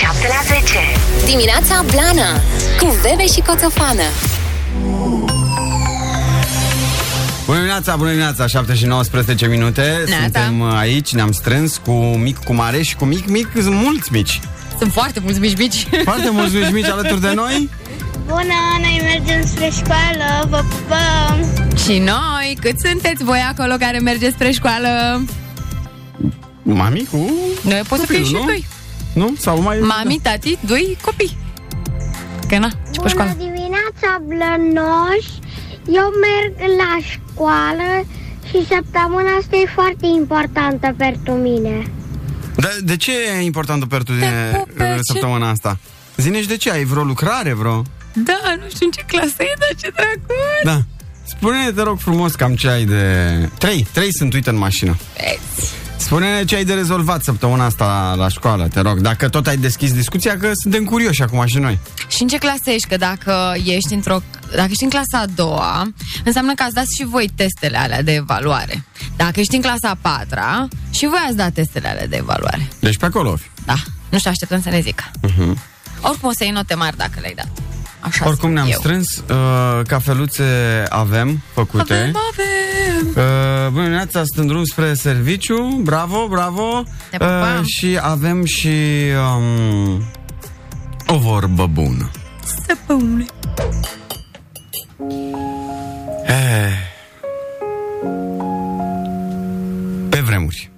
7 la 10. Dimineața Blana cu Bebe și Coțofană. Bună dimineața, bună dimineața, 7 și 19 minute Neața. Suntem uh, aici, ne-am strâns cu mic, cu mare și cu mic, mic Sunt mulți mici Sunt foarte mulți mici mici. Foarte mulți mici, mici alături de noi Bună, noi mergem spre școală, vă pupăm! și noi, cât sunteți voi acolo care mergeți spre școală? Mami cu Noi pot să fie copilul, și nu? Doi. Nu? Sau mai... Mami, tati, doi copii. Că na, și pe școală. dimineața, blănoși! Eu merg la școală și săptămâna asta e foarte importantă pentru mine. de, de ce e importantă pentru tine Te pup, uh, ce- săptămâna asta? Zine și de ce? Ai vreo lucrare, vreo? Da, nu știu în ce clasă e, dar ce drăguț. Da Spune-ne, te rog frumos, cam ce ai de... Trei, trei sunt, uite, în mașină Vezi. Spune-ne ce ai de rezolvat săptămâna asta la școală, te rog Dacă tot ai deschis discuția, că suntem curioși acum și noi Și în ce clasă ești? Că dacă ești într-o dacă ești în clasa a doua, înseamnă că ați dat și voi testele alea de evaluare. Dacă ești în clasa a patra, și voi ați dat testele alea de evaluare. Deci pe acolo Da, nu știu, așteptăm să ne zică. Uh-huh. Oricum o să iei note mari dacă le-ai dat. Așa Oricum simt ne-am eu. strâns, uh, cafeluțe avem făcute. Avem, avem. Uh, bună dimineața, sunt în drum spre serviciu. Bravo, bravo. Te pupăm. și avem și um, o vorbă bună. Săpăune. Eh. Pe vremuri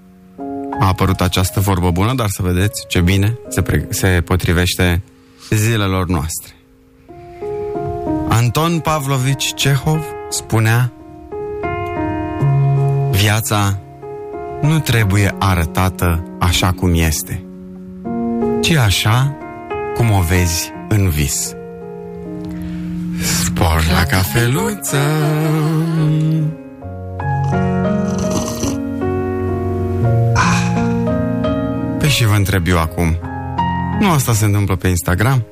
a apărut această vorbă bună, dar să vedeți ce bine se, pre- se potrivește zilelor noastre. Anton Pavlovici Cehov spunea Viața nu trebuie arătată așa cum este, ci așa cum o vezi în vis. Spor la cafeluță Ah. Păi și vă întreb eu acum Nu asta se întâmplă pe Instagram?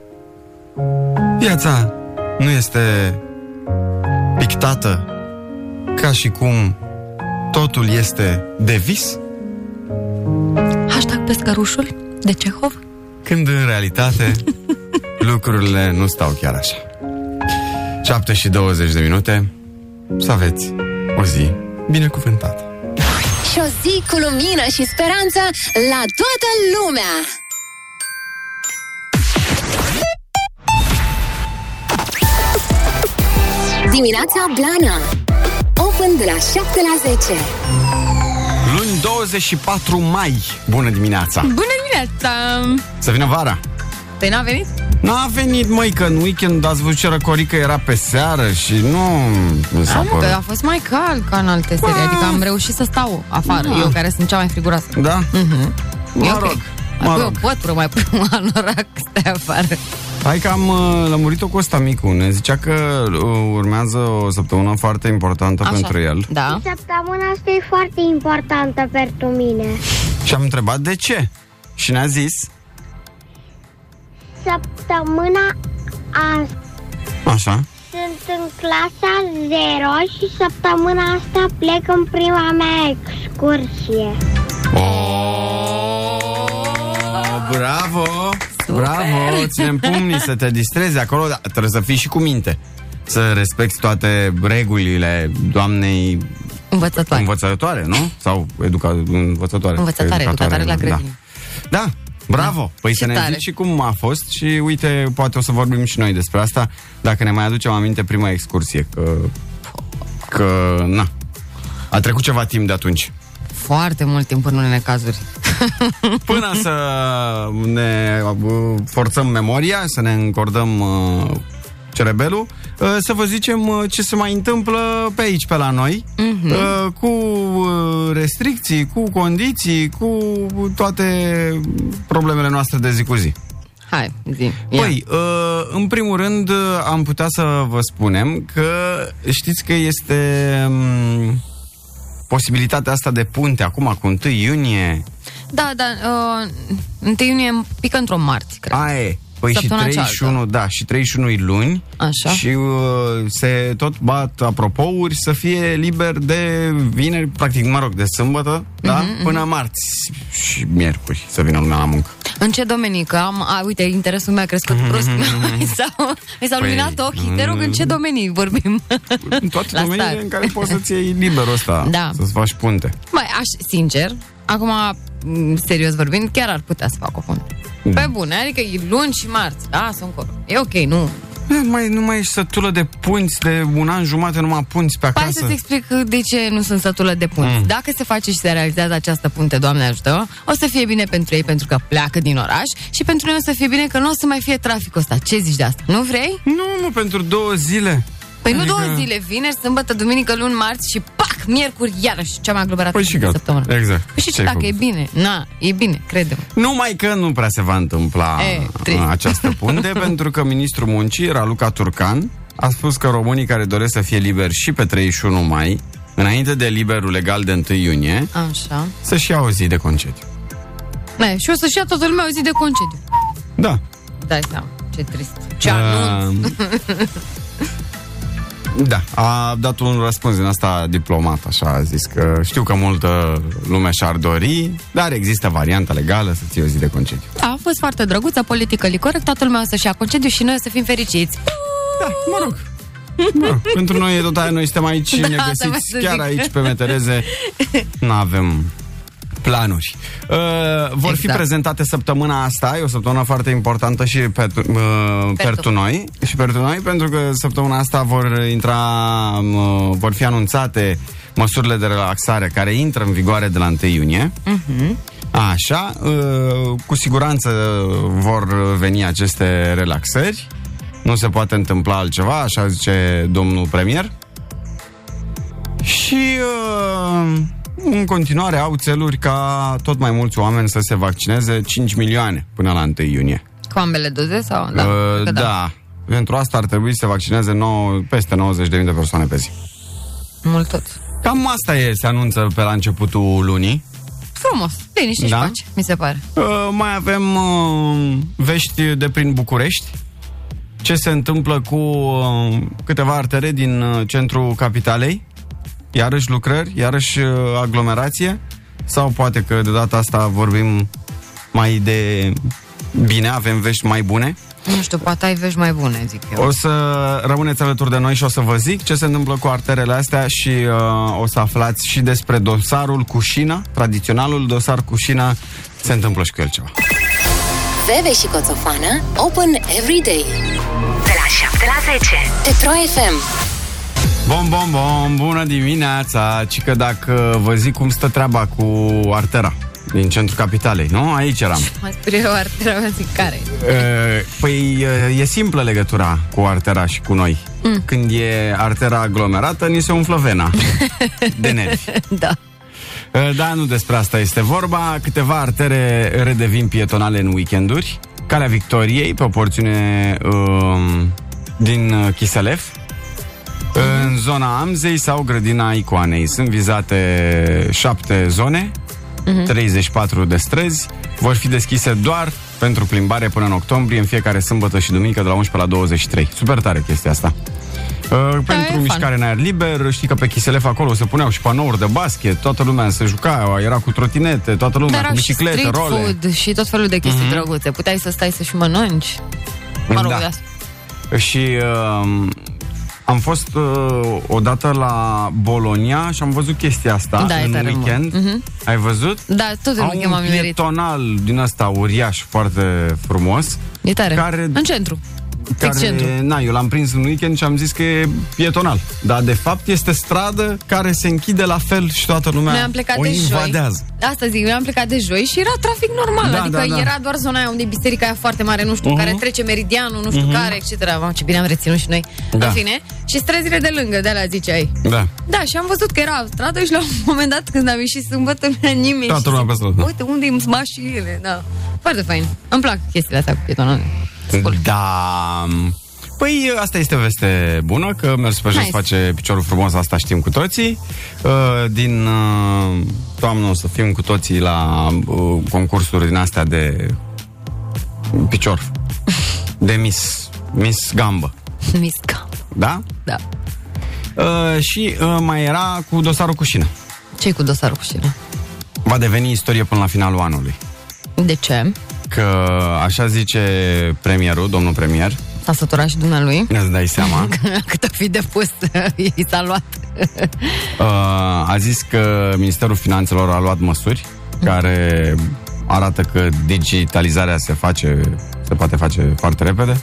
Viața nu este pictată ca și cum totul este de vis? Hashtag pescărușul de Cehov. Când în realitate lucrurile nu stau chiar așa 7 și 20 de minute Să aveți o zi binecuvântată Și o zi cu lumină și speranță la toată lumea. Dimineața Blana Open de la 7 la 10 Luni 24 mai Bună dimineața Bună dimineața! Să vină vara Păi n-a venit? N-a venit, măi, că în weekend ați văzut ce răcorică era pe seară și nu mi s-a Da, mă, că părut. a fost mai cald ca în alte serii, adică am reușit să stau afară, Da. eu care sunt cea mai friguroasă. Da? Mhm. Mă E rog, ok. mă Mai pui rog. o pătură, mai pui un anorac, stai afară. Hai că am uh, lămurit-o cu ăsta micu. Ne zicea că uh, urmează o săptămână foarte importantă Așa. pentru el. Da. Săptămâna asta e foarte importantă pentru mine. Și am întrebat de ce. Și ne-a zis, Săptămâna asta așa, sunt în clasa 0 și săptămâna asta plec în prima mea excursie. Oh, bravo! Bravo! Ținem pumnii să te distrezi acolo, dar trebuie să fii și cu minte. Să respecti toate regulile doamnei Învățătoare. învățătoare, nu? Sau educa, învățătoare. Învățătoare, educatoare la grădină. Da. da. Bravo! Păi Și să ne tare. zici și cum a fost și uite, poate o să vorbim și noi despre asta, dacă ne mai aducem aminte prima excursie, că... Că, na, a trecut ceva timp de atunci. Foarte mult timp în unele cazuri. Până să ne uh, forțăm memoria, să ne încordăm uh, cerebelul, uh, să vă zicem uh, ce se mai întâmplă pe aici, pe la noi, Mhm. uh, cu uh, restricții, cu condiții, cu toate problemele noastre de zi cu zi. Hai, zi. Ia. Păi, uh, în primul rând, uh, am putea să vă spunem că știți că este um, posibilitatea asta de punte acum cu 1 iunie. Da, da, uh, 1 iunie pică într-o marți, cred. Aia e. Păi și Săptămâna 31, cealaltă. da, și 31 e luni. Așa. Și uh, se tot bat apropouri să fie liber de vineri, practic, mă rog, de sâmbătă, da, Mhm, până marți și miercuri să vină lumea la muncă. În ce domenii? Că am, a, uite, interesul meu a crescut brusc, mi s-au, mi s-au Păi, luminat ochii. Te rog, în ce domenii vorbim? În toate La domeniile start. în care poți să-ți iei liberul ăsta, Da. să-ți faci punte. Mai, aș, sincer, acum, m, serios vorbind, chiar ar putea să fac o punte. Da. Pe bune, adică e luni și marți, da, sunt încolo. E ok, nu. Nu mai, nu mai ești sătulă de punți, de un an jumate numai punți pe Hai acasă. să-ți explic de ce nu sunt sătulă de punți. Mm. Dacă se face și se realizează această punte, Doamne ajută, o să fie bine pentru ei pentru că pleacă din oraș și pentru noi o să fie bine că nu o să mai fie traficul ăsta. Ce zici de asta? Nu vrei? Nu, nu, pentru două zile. Păi Adică- nu două zile, vineri, sâmbătă, duminică, luni, marți și pac, miercuri, iarăși cea mai aglomerată Păi și zi de gata. săptămână. Exact. Păi și Ce-ai dacă e făcut? bine? Na, e bine, crede-mă. Numai că nu prea se va întâmpla E, trist. uh, această punte, pentru că ministrul muncii, Raluca Turcan, a spus că românii care doresc să fie liberi și pe 31 mai, înainte de liberul legal de 1 iunie, Așa. să-și ia o zi de concediu. Ne, și o să-și ia toată lumea o zi de concediu. Da. Dai seama, ce trist. Ce anunț. Uh, Da, a dat un răspuns din asta diplomat, așa a zis că știu că multă lume și-ar dori, dar există varianta legală să ții o zi de concediu. Da, a fost foarte drăguță, politică corect, toată lumea o să-și ia concediu și noi o să fim fericiți. Da, mă rog. Mă rog, pentru noi e tot aia, noi suntem aici, Da, ne asta vreau găsiți să chiar zic. aici pe Metereze. Nu avem planuri. Uh, vor fi Exact. prezentate săptămâna asta, e o săptămână foarte importantă și pe, uh, pentru noi, și pentru noi, pentru că săptămâna asta vor intra, uh, vor fi anunțate măsurile de relaxare care intră în vigoare de la 1 iunie. Mhm. Așa, uh, cu siguranță vor veni aceste relaxări. Nu se poate întâmpla altceva, așa zice domnul premier. Și uh, în continuare au țeluri ca tot mai mulți oameni să se vaccineze 5 milioane până la 1 iunie. Cu ambele doze sau? Da, uh, cred că da. Pentru asta ar trebui să se vaccineze 9, peste 90.000 de persoane pe zi. Mult tot. Cam asta e, se anunță pe la începutul lunii. Frumos, liniște Da? și pace, mi se pare. Uh, mai avem uh, vești de prin București. Ce se întâmplă cu uh, câteva artere din uh, centrul capitalei? Iarăși lucrări, iarăși uh, aglomerație? Sau poate că de data asta vorbim mai de bine, avem vești mai bune? Nu știu, poate ai vești mai bune, zic eu. O să rămâneți alături de noi și o să vă zic ce se întâmplă cu arterele astea și uh, o să aflați și despre dosarul cu șina, tradiționalul dosar cu șina, se întâmplă și cu el ceva. Veve și Coțofană Open every day De la 7 la 10. Pe Pro FM Bom, bom, bom, bună dimineața! Ci că dacă vă zic cum stă treaba cu artera din centrul capitalei, nu? Aici eram. Mai spune eu artera mea, zic care E, Păi e, e simplă legătura cu artera și cu noi. Mm. Când e artera aglomerată, ni se umflă vena de nervi. Da. E, Da, nu despre asta este vorba. Câteva artere redevin pietonale în weekenduri. Calea Victoriei, pe o porțiune um, din uh, Chiselef, în zona Amzei sau grădina Icoanei. Sunt vizate șapte zone, 34 de străzi. Vor fi deschise doar pentru plimbare până în octombrie, în fiecare sâmbătă și duminică de la 11 la 23. Super tare chestia asta. Uh, pentru e mișcare fun. în aer liber, știi că pe Chiselef acolo se puneau și panouri de basket, toată lumea se juca, era cu trotinete, toată lumea Dar cu erau și biciclete, street role. food și tot felul de chestii mm-hmm. drăguțe. Puteai să stai să și mănânci. Mă rog, Da. da. Și uh, am fost uh, odată la Bolonia și am văzut chestia asta Da, e în tare mult. weekend. Uh-huh. Ai văzut? Da, tot în Au weekend m-am un nimerit. pietonal din ăsta uriaș, foarte frumos. E tare. care- În centru. Fix centru. Care, na, eu l-am prins în weekend și am zis că e pietonal. Dar de fapt este stradă care se închide la fel și toată lumea Noi am plecat o de joi. invadează. Asta zic, noi am plecat de joi și era trafic normal. Da, adică da, da. era doar zona aia unde e biserica aia foarte mare, nu știu, Mhm. care trece meridianul, nu știu care, etc. Mamă, ce bine am reținut și noi. Da. În fine. Și străzile de lângă, de alea ziceai. Da. Da, și am văzut că era stradă și la un moment dat când am ieșit sâmbătă nu era nimeni. Toată și lumea zic, pe stradă. Uite, unde e mașinile, da. Foarte fain. Îmi plac chestiile astea cu pietonale. Cool. Da. Păi asta este veste bună, că mers pe jos Nice. face piciorul frumos, asta știm cu toții. Uh, Din uh, toamnă o să fim cu toții la uh, concursuri din astea de picior. De Miss, Miss Gambă. Misca. Da? Da. Uh, și uh, mai era cu dosarul cu șină. ce cu dosarul cu șine? Va deveni istorie până la finalul anului. De ce? Că așa zice premierul, domnul premier, S-a săturat și dumnealui. îți dai seama, Cât o fi depus, i s-a luat. uh, a zis că Ministerul Finanțelor a luat măsuri care arată că digitalizarea se face, se poate face foarte repede.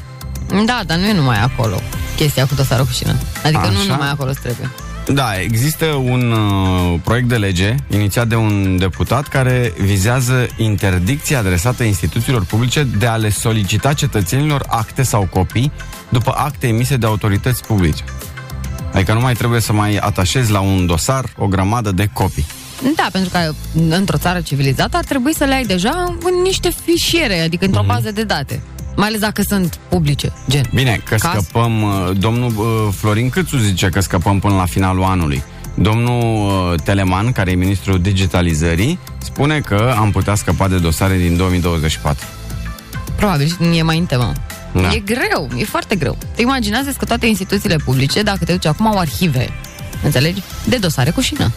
Da, dar nu e numai acolo chestia cu dosarul cu șină. Adică Așa? nu numai acolo îți trebuie. Da, există un uh, proiect de lege inițiat de un deputat care vizează interdicția adresată instituțiilor publice de a le solicita cetățenilor acte sau copii după acte emise de autorități publice. Adică nu mai trebuie să mai atașezi la un dosar o grămadă de copii. Da, pentru că într-o țară civilizată ar trebui să le ai deja în niște fișiere, adică într-o Mhm. bază de date. Mai ales dacă sunt publice, gen. Bine, că Caz? scăpăm, uh, domnul uh, Florin Câțu zice că scăpăm până la finalul anului. Domnul uh, Teleman, care e ministrul digitalizării, spune că am putea scăpa de dosare din 2024. Probabil e mai în temă. Da. E greu, e foarte greu. Te imaginează că toate instituțiile publice, dacă te duci acum, au arhive, înțelegi? De dosare cu șină.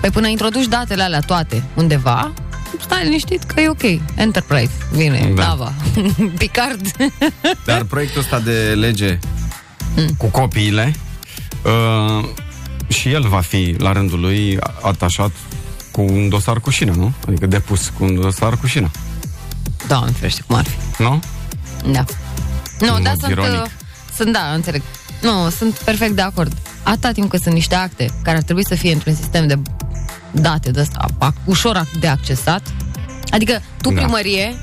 Păi până introduci datele alea toate undeva, stai liniștit că e ok. Enterprise, vine, Da. da. Nava, Picard. Dar proiectul ăsta de lege cu copiile uh, și el va fi la rândul lui atașat cu un dosar cu șină, nu? Adică depus cu un dosar cu șină, Doamne, ferește, cum ar fi. nu? Da. Nu, În da, mod sunt, ironic. uh, sunt, da, înțeleg. Nu, sunt perfect de acord. Atâta timp cât sunt niște acte care ar trebui să fie într-un sistem de date de ăsta, ac- ușor ac- de accesat. Adică tu, Da. primărie,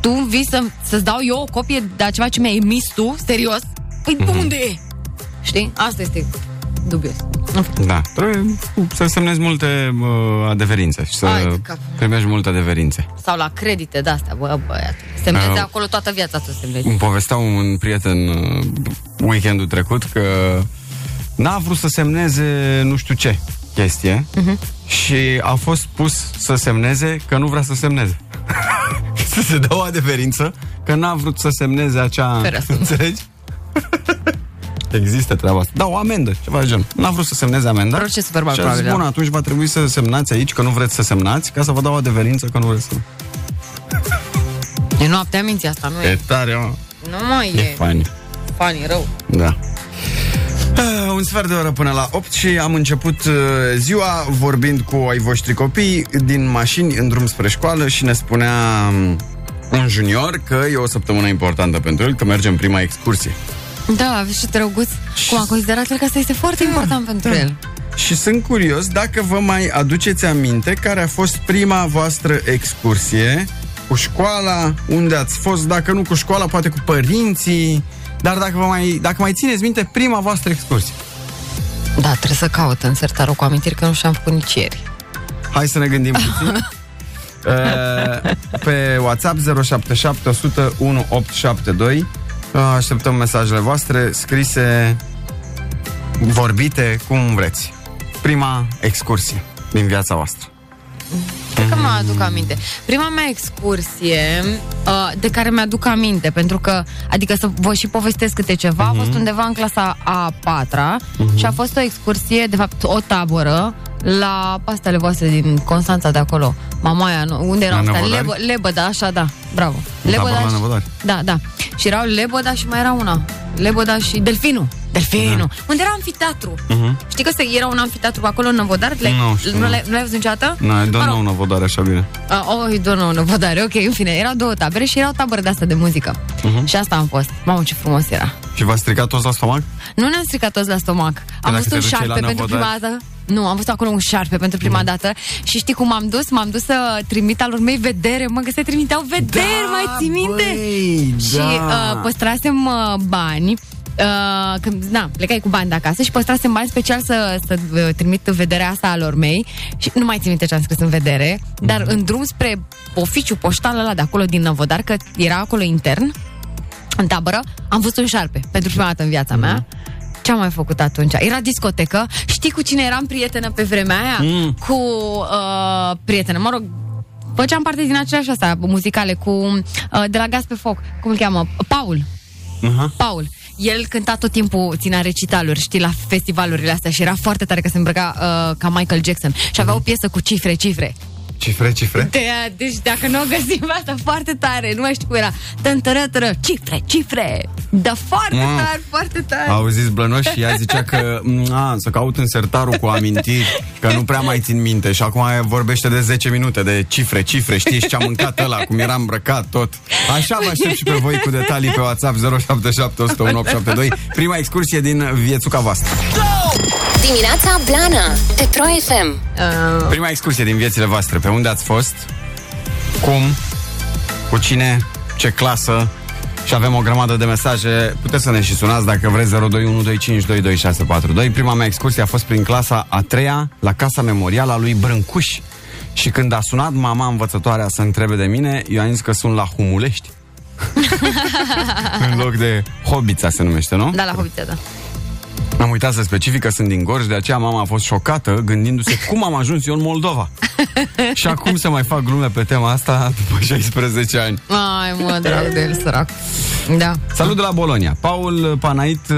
tu vii să, să-ți dau eu o copie de a ceva ce mi-ai emis tu, serios? Păi Mhm. unde e? Știi? Asta este dubios. În fine. Da, trebuie să semnezi multe uh, adeverințe și să Hai de cap. primești multe adeverințe. Sau la credite de-astea, bă, băiat. Semnezi Uh, acolo toată viața tu semnezi. Îmi povestea un prieten uh, weekendul trecut că n-a vrut să semneze nu știu ce chestie Mhm. Și a fost pus să semneze că nu vrea să semneze. să se dea o adeverință că n-a vrut să semneze acea... Fereastră. Înțelegi? Există treaba asta. Da, o amendă, ceva de genul. N-a vrut să semneze amenda. Procesul verbal, și a zis, probabil, bun, da. atunci va trebui să semnați aici că nu vreți să semnați, ca să vă dau o adeverință că nu vreți să... E noaptea minții asta, nu e? E tare, mă. Nu mai E e. fain. Fani, rău. Da. Ah, Un sfert de oră până la 8 și am început uh, ziua vorbind cu ai voștri copii din mașini în drum spre școală și ne spunea um, un junior că e o săptămână importantă pentru el, că merge în prima excursie. Da, vezi ce drăguț. Cum a considerat el că asta este foarte important pentru el. Și sunt curios dacă vă mai aduceți aminte care a fost prima voastră excursie cu școala, unde ați fost, dacă nu cu școala, poate cu părinții, dar dacă, vă mai, dacă mai țineți minte prima voastră excursie. Da, trebuie să caut în sertarul cu amintiri că nu și-am făcut nici ieri. Hai să ne gândim puțin. Uh, Pe WhatsApp 077 100 1872 uh, Așteptăm mesajele voastre scrise, vorbite, cum vreți. Prima excursie din viața voastră. Cred că mă aduc aminte. Prima mea excursie uh, de care mi-aduc aminte, pentru că, adică să vă și povestesc câte ceva, a fost undeva în clasa a patra și a fost o excursie, de fapt o tabără, la pastele voastre din Constanța de acolo. Mamaia, nu, unde erau La astea? Năvodari? Lebă, Lebăda, așa, da, bravo. În tabără la și- Năvodari. Da, da. Și erau Lebodaș și mai era una. Lebodaș și Delfinu. Delfinu. Da. Unde era amfiteatru. Uh-huh. Știi că se- era un amfiteatru acolo în Năvodar? Le- Nu știu, nu nu. l-ai, nu l-ai văzut niciodată? Nu, I don't Mă rog. know năvodare așa bine. Uh, oh, I don't know, Năvodare, ok, în fine, erau două tabere și erau tabără de asta de muzică. Uh-huh. Și asta am fost. Mamă, ce frumos era. Și v-a stricat toți la stomac? Nu ne-am stricat toți la stomac. Am dacă văzut te un duceai șarpe la pentru prima Năvodari? dată. Nu, am văzut acolo un șarpe pentru prima dată și știi cum am dus? M-am dus să trimit al urmei vedere, mă, că se trimiteau vederi, mai ții minte? băi, Și da. uh, păstrasem uh, bani Uh, când, na, plecai cu bani de acasă și păstrasem bani special să, să uh, trimit vederea asta alor mei și nu mai țin minte ce am scris în vedere, dar în drum spre oficiu poștal ăla de acolo din Năvodar, că era acolo intern, în tabără, am văzut un șarpe pentru prima dată în viața mea. Ce am mai făcut atunci? Era discotecă. Știi cu cine eram prietenă pe vremea aia? Mm. Cu uh, prietenă, mă rog, făceam parte din aceleași astea muzicale cu uh, de la Gaz pe Foc. Cum îl cheamă? Paul. Aha. Paul. El cânta tot timpul, ținea recitaluri, știi, la festivalurile astea și era foarte tare că se îmbrăca uh, ca Michael Jackson și avea o piesă cu cifre, cifre. Cifre, cifre? De, deci dacă nu o găsim asta foarte tare, nu mai știu cum era. Tântărătără, cifre, cifre. Da, foarte Mamă. tare, foarte tare. Au zis Blănoș și ea zicea că a, să caut în sertarul cu amintiri, că nu prea mai țin minte și acum vorbește de 10 minute de cifre, cifre, știți și ce am mâncat ăla, cum era îmbrăcat, tot. Așa vă aștept și pe voi cu detalii pe WhatsApp 077 101 872. Prima excursie din viețuca voastră. Dimineața Blana Pe Pro FM Uh, Prima excursie din viețile voastre. Pe unde ați fost? Cum? Cu cine? Ce clasă? Și avem o grămadă de mesaje. Puteți să ne și sunați dacă vreți 02125222642. Prima mea excursie a fost prin clasa a treia la Casa Memorială a lui Brâncuș. Și când a sunat mama învățătoarea să întrebe de mine, eu am zis că sunt la Humulești. în loc de Hobița se numește, nu? da, la Hobița, da. Am uitat să specific că sunt din Gorj, de aceea mama a fost șocată gândindu-se cum am ajuns eu în Moldova. și acum se mai fac glume pe tema asta după 16 ani. Ai, mă, drag de el, sărac. Da. Salut de la Bolonia. Paul Panait uh,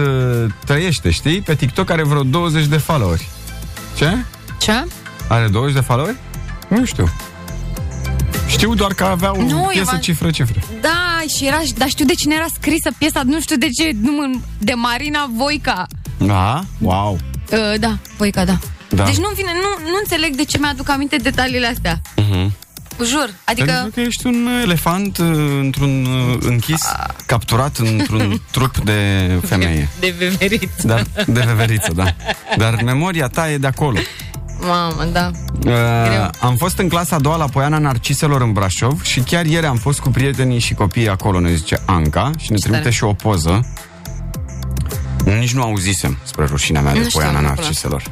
trăiește, știi? Pe TikTok are vreo 20 de followeri. Ce? Ce? Are 20 de followeri? Nu știu. Știu doar că avea o Nu, eu piesă v-am- cifră, cifră. Da, și era, dar știu de cine era scrisă piesa, nu știu de ce, nu, de Marina Voica. Da? Wow. Uh, da, Voica, da. Da. Deci nu vine, nu, nu înțeleg de ce mi-aduc aminte detaliile astea. Mhm. Jur, adică... Pentru că ești un elefant uh, într-un uh, închis, capturat într-un trup de femeie. De veveriță. Da, de veveriță, da. Dar memoria ta e de acolo. Mamă, da. Uh, am fost în clasa a doua la Poiana Narciselor în Brașov și chiar ieri am fost cu prietenii și copiii acolo, ne zice Anca, și ne trimite tare. și o poză. Nici nu auzisem, spre rușinea mea, de Nu știu, Poiana nu cunosc. Narciselor.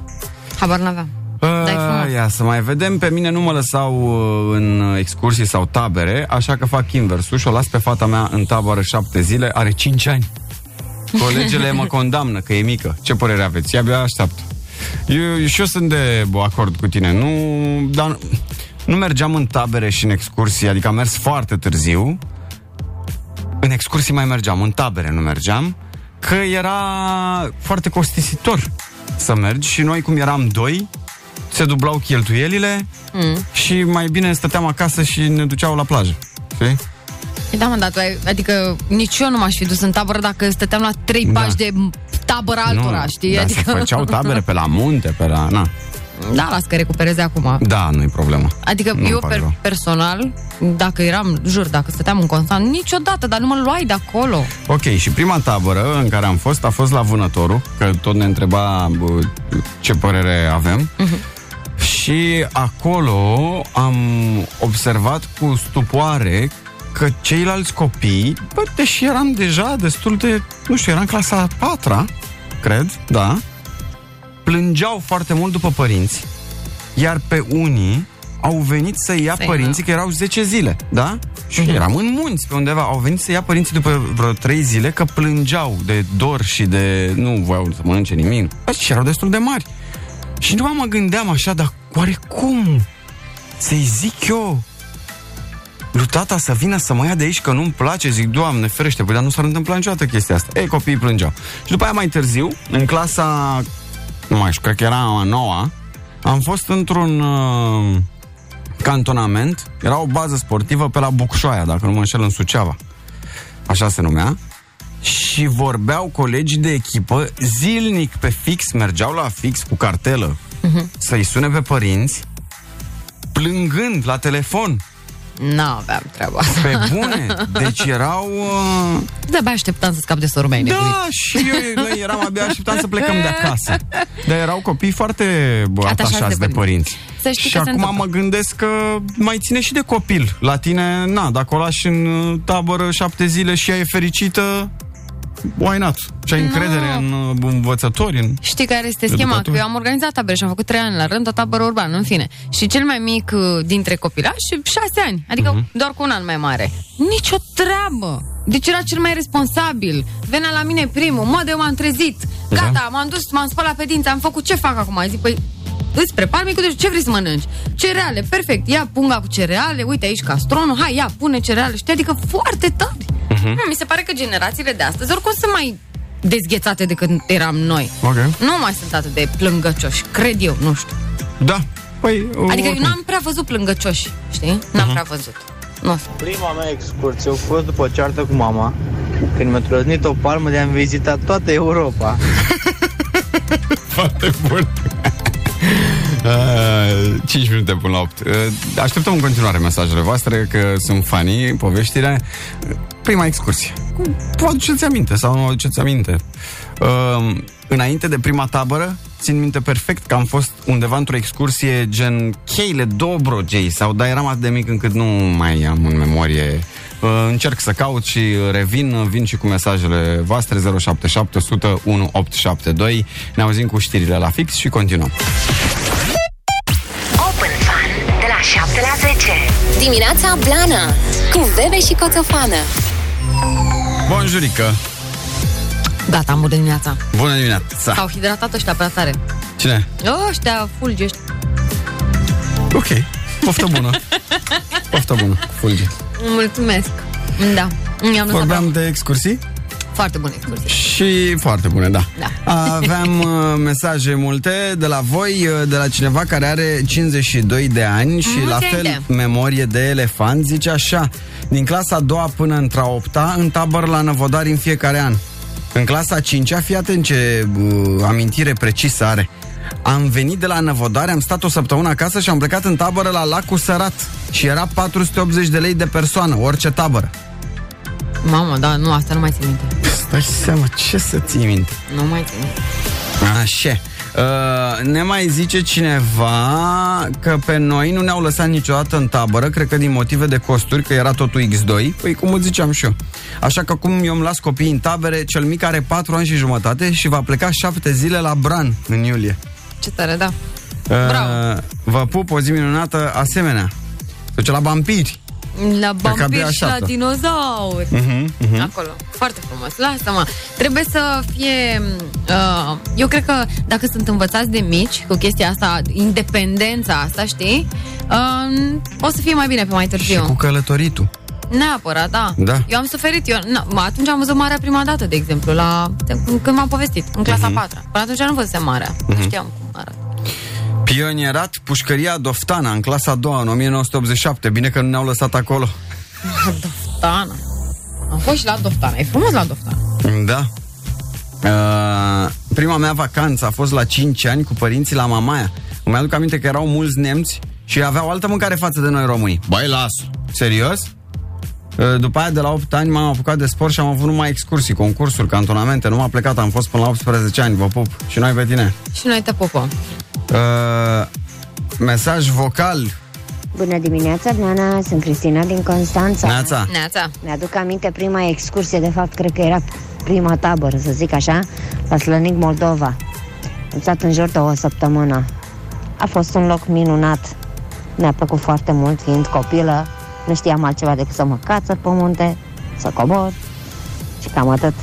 Habar n-aveam. Dai frumos. Uh, ia să mai vedem, pe mine nu mă lăsau uh, în excursii sau tabere, așa că fac inversul și o las pe fata mea în tabără șapte zile, are cinci ani. Colegele mă condamnă că e mică. Ce părere aveți? Ea abia așteaptă. Eu, și eu sunt de acord cu tine. Nu, dar nu mergeam în tabere și în excursii, adică am mers foarte târziu. În excursii mai mergeam, în tabere nu mergeam, că era foarte costisitor să mergi și noi cum eram doi, se dublau cheltuielile mm. și mai bine stăteam acasă și ne duceau la plajă. Știi? Da, mă, dar tu ai, adică nici eu nu m-aș fi dus în tabără dacă stăteam la trei Da. pași de tabără altora, știi? Dar adică... se făceau tabere pe la munte, pe la... Na. Da, las că recupereze acum. Da, nu-i problemă. Adică Nu-mi eu pare per, rău. personal, dacă eram, jur, dacă stăteam în Constant, niciodată, dar nu mă luai de acolo. Ok, și prima tabără în care am fost a fost la Vânătorul, că tot ne întreba bă, ce părere avem. Mhm. Și acolo am observat cu stupoare că ceilalți copii, bă, deși eram deja destul de, nu știu, eram clasa a patra, cred, da, plângeau foarte mult după părinți, iar pe unii au venit să ia Să-i părinții, că erau 10 zile, da? Și eram în munți pe undeva. Au venit să ia părinții după vreo 3 zile că plângeau de dor și de... Nu voiau să mănânce nimic. Bă, Și erau destul de mari. Și nu mă gândeam așa, dar oare cum? Să-i zic eu lui tata să vină să mă ia de aici că nu-mi place, zic, Doamne, ferește, păi dar nu s-ar întâmpla niciodată chestia asta. Ei, copiii plângeau. Și după aia mai târziu, în clasa, nu mai știu, cred că era a noua, am fost într-un uh, cantonament, era o bază sportivă pe la Bucșoaia, dacă nu mă înșel, în Suceava. Așa se numea. Și vorbeau colegii de echipă zilnic pe fix, mergeau la fix cu cartelă să-i sune pe părinți, plângând la telefon. Nu aveam treaba asta. Pe bune. Deci erau... Uh... De-abia așteptam să scap de sorul meu nebunit. Da, și eu, noi eram abia așteptam să plecăm de acasă. Dar erau copii foarte bă, Atașați atașați de de părinți. părinți. Să știi și că se acum întâmplă. mă gândesc că mai ține și de copil. La tine, na, dacă o lași în uh, tabără șapte zile și ea e fericită, why not? Și ai încredere în uh, învățători, în... Știi care este schema? Educator. Că eu am organizat tabere și am făcut trei ani la rând, o tabără urbană, în fine. Și cel mai mic uh, dintre copilași, șase ani, adică Mhm. uh-huh. doar cu un an mai mare. Nici o treabă! Deci era cel mai responsabil. Venea la mine primul, mă, de eu m-am trezit. Gata, Da. m-am dus, m-am spălat pe dinți, am făcut ce fac acum? Zic, păi, îți prepar micul dejun, ce vrei să mănânci? Cereale, perfect, ia punga cu cereale, uite aici castronul, hai, ia, pune cereale, știi, adică foarte tare. Uh-huh. Mi se pare că generațiile de astăzi oricum sunt mai dezghețate decât eram noi. Ok. Nu mai sunt atât de plângăcioși, cred eu, nu știu. Da, Păi, Adică eu oricum. n-am prea văzut plângăcioși, știi? N-am prea văzut. Nu. Prima mea excursie a fost după ceartă cu mama, când mi-a trăznit o palmă de a vizita toată Europa. Foarte bun. Uh, 5 minute până la 8. Uh, așteptăm în continuare mesajele voastre, că sunt fanii, poveștile. Uh, Prima excursie. Cum Vă aduceți aminte sau nu vă aduceți aminte? Uh, înainte de prima tabără, țin minte perfect că am fost undeva într-o excursie gen Cheile Dobrogei sau dar eram atât de mic încât nu mai am în memorie. Uh, încerc să caut și revin, vin și cu mesajele voastre 077 100 1872. Ne auzim cu știrile la fix și continuăm. Open Fun de la 7 la 10. Dimineața Blana Cu Bebe și Coțofană Bonjurică! Gata, am de dimineața. Bună dimineața! S-au hidratat ăștia prea tare. Cine? Ăștia fulgi ăștia. Ok. Poftă bună. Poftă bună, cu fulgi. Mulțumesc. Da. Mi-am lăsat Vorbeam de excursii? foarte bună excursie. Și foarte bune, da. Da. Aveam uh, mesaje multe de la voi, uh, de la cineva care are 52 de ani și Mulți la ani fel de. memorie de elefant, zice așa, din clasa a doua până într-a opta, în tabără la Năvodari în fiecare an. În clasa a cincea, fii atent ce uh, amintire precisă are. Am venit de la Năvodari, am stat o săptămână acasă și am plecat în tabără la Lacul Sărat. Și era 480 de lei de persoană, orice tabără. Mamă, da, nu, asta nu mai țin minte. Stai seama, ce să ții minte? Nu mai țin minte. Așa. Uh, ne mai zice cineva că pe noi nu ne-au lăsat niciodată în tabără, cred că din motive de costuri, că era totul X2, păi cum îți ziceam și eu. Așa că acum eu îmi las copiii în tabere, cel mic are 4 ani și jumătate și va pleca 7 zile la Bran în iulie. Ce tare, da. Uh, Bravo. vă pup o zi minunată asemenea. Se duce la vampiri. La abia vampiri și la așteaptă. dinozauri. Uh-huh, uh-huh. Acolo. Foarte frumos. Lasă-mă. Trebuie să fie... Uh, eu cred că dacă sunt învățați de mici cu chestia asta, independența asta, știi? Uh, o să fie mai bine pe mai Și târziu. cu călătoritul. Neapărat, da. Da. Eu am suferit. Eu, na, mă, atunci am văzut Marea prima dată, de exemplu, la, când m-am povestit, în clasa Mhm. uh-huh. 4. Până atunci nu văzusem Marea. Uh-huh. Nu știam cum arată. Pionierat Pușcăria Doftana în clasa a doua în 1987. Bine că nu ne-au lăsat acolo. Doftana. Am fost și la Doftana. E frumos la Doftana. Da. Uh, prima mea vacanță a fost la 5 ani cu părinții la Mamaia. Îmi aduc aminte că erau mulți nemți și aveau altă mâncare față de noi românii. Băi, las! Serios? Uh, După aia, de la 8 ani, m-am apucat de sport și am avut numai excursii, concursuri, cantonamente. Nu m-am plecat, am fost până la 18 ani, vă pup. Și noi pe tine. Și noi te pupăm. Uh, mesaj vocal. Bună dimineața, Diana, sunt Cristina din Constanța. Neața. Neața. Mi-aduc aminte prima excursie, de fapt, cred că era prima tabără, să zic așa, la Slănic, Moldova. Am stat în jur de o săptămână. A fost un loc minunat. Mi-a plăcut foarte mult, fiind copilă. Nu știam altceva decât să mă cațăr pe munte, să cobor și cam atât.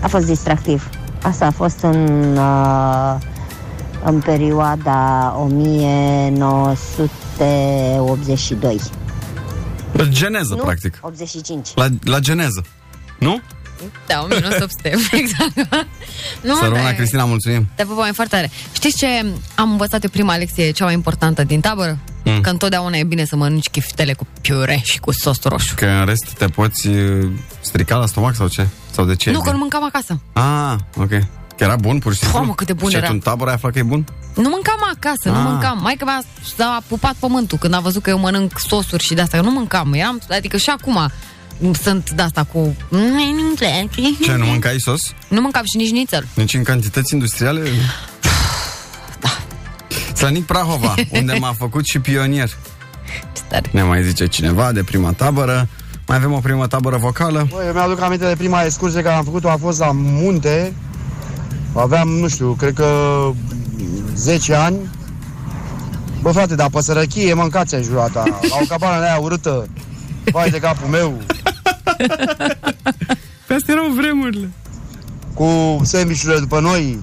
A fost distractiv. Asta a fost în, uh, în perioada 1982. La geneză, Nu? practic. 85. La, la geneză. Nu? Da, 1900, exact. nu, Să rămână, dar- Cristina, mulțumim. Te pupăm foarte tare. Știți ce am învățat eu prima lecție, cea mai importantă din tabără? Mm. Că întotdeauna e bine să mănânci chiftele cu piure și cu sos roșu. Că în rest te poți uh, strica la stomac sau ce? Sau de ce? nu, că nu mâncam acasă. Ah, ok. Că era bun, pur și simplu. Mamă, cât de bun și era. tu în tabără ai aflat că e bun? Nu mâncam acasă, nu Ah. mâncam. Mai că mi-a s-a pupat pământul când a văzut că eu mănânc sosuri și de-asta. că Nu mâncam. Eram, adică și acum sunt de-asta cu... Ce, nu mâncai sos? Nu mâncam și nici nițel. Nici în cantități industriale? Da. Slănic Prahova, unde m-a făcut și pionier. Ce tare. Ne mai zice cineva de prima tabără. Mai avem o primă tabără vocală. Băi, eu mi-aduc aminte de prima excursie care am făcut-o, a fost la munte. Aveam, nu știu, cred că 10 ani. Bă, frate, dar pe sărăchie mâncați jurata. La o cabană de aia urâtă. Vai de capul meu. Pe astea erau vremurile. Cu sandvișurile după noi.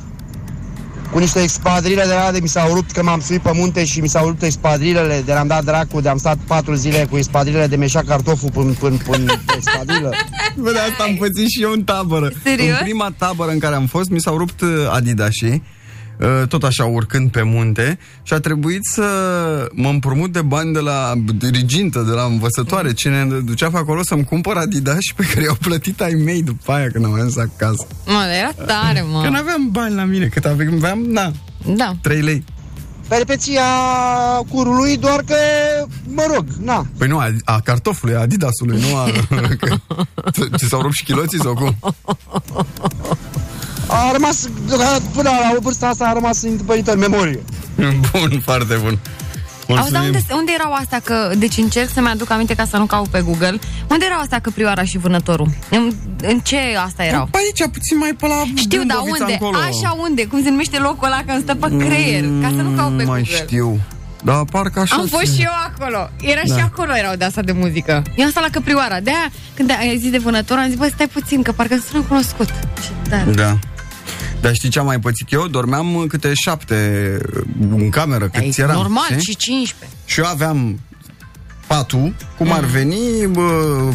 Cu niște espadrile de la de mi s-au rupt că m-am suit pe munte și mi s-au rupt espadrilele de am dat dracu, de am stat patru zile cu espadrilele de meșa cartoful până, până, până pe espadrilă. Bă, de asta am pățit și eu în tabără. Serios? În prima tabără în care am fost, mi s-au rupt uh, adidașii. Uh, tot așa urcând pe munte și a trebuit să mă împrumut de bani de la dirigintă, de la învățătoare, cine ne ducea pe acolo să-mi cumpăr Adidas și pe care i-au plătit ai mei după aia când am ajuns acasă. Mă, era tare, mă. Că n-aveam bani la mine, cât aveam, aveam na, Da. 3 lei. Peripeția curului, doar că, mă rog, na. Păi nu, a, a cartofului, a Adidasului, nu a... Că, ți s-au rupt și chiloții sau cum? A rămas, până la vârsta asta a rămas întâmplărită în memorie. Bun, foarte bun. Auzi, dar unde, unde erau astea că... Deci încerc să-mi aduc aminte ca să nu caut pe Google. Unde erau astea căprioara și vânătorul? În, în ce asta erau? Pe aici, puțin mai pe la Știu, dar Dâmbovița unde? Încolo. Așa unde? Cum se numește locul ăla când stă pe creier? Ca să nu caut pe Mm, mai Google. știu. Da, parcă așa. Am fost ține. și eu acolo. Era Da. și acolo erau de asta de muzică. Eu am stat la Căprioara. De-aia, când ai zis de vânător, am zis, bă, stai puțin, că parcă sună cunoscut. Și da. Da. Dar știi ce am mai pățit eu? Dormeam câte șapte în cameră, cât Ai, eram. normal, știi? și 15. Și eu aveam patul, cum Mm. ar veni, bă,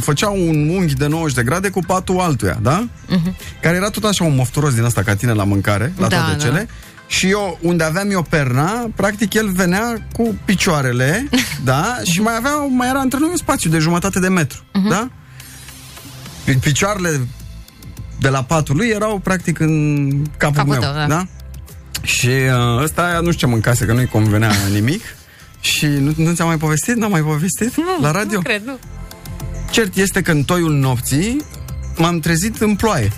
făcea un unghi de 90 de grade cu patul altuia, da? Care era tot așa un mofturos din asta ca tine la mâncare, la Mhm. Da, toate da. cele. Și eu, unde aveam eu perna, practic el venea cu picioarele, da? Și mai avea, mai era între noi un spațiu de jumătate de metru, Mhm. da? Pi- Picioarele de la patul lui erau practic în capul, Capul meu, tău, da. da? Și uh, ăsta nu știu ce mâncase, că nu-i convenea nimic. Și nu, nu ți-am mai povestit? N-am mai povestit? Nu, la radio? Nu cred, nu. Cert este că în toiul nopții m-am trezit în ploaie.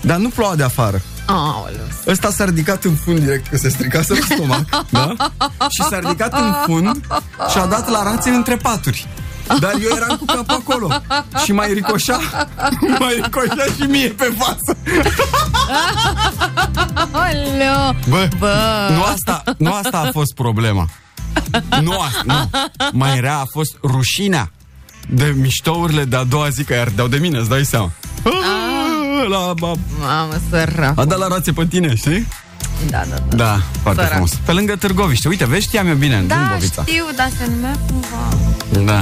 Dar nu ploua de afară. Aoleu. Ăsta s-a ridicat în fund direct, că se stricase la stomac, da? Și s-a ridicat în fund și a dat la rațe între paturi. Dar eu eram cu capul acolo Și mai ricoșa Mai ricoșa și mie pe față Aoleu. Bă, Bă. Nu, asta, nu asta a fost problema Nu asta, nu Mai rea a fost rușinea De miștourile de a doua zi Că ardeau de mine, îți dai seama la, a, Mamă, sărac. a dat la rațe pe tine, știi? Da, da, da. Da, foarte Sărac. frumos Pe lângă Târgoviște, uite, vezi, știam eu bine în Da, Dâmbovița știu, dar se numea cumva. Da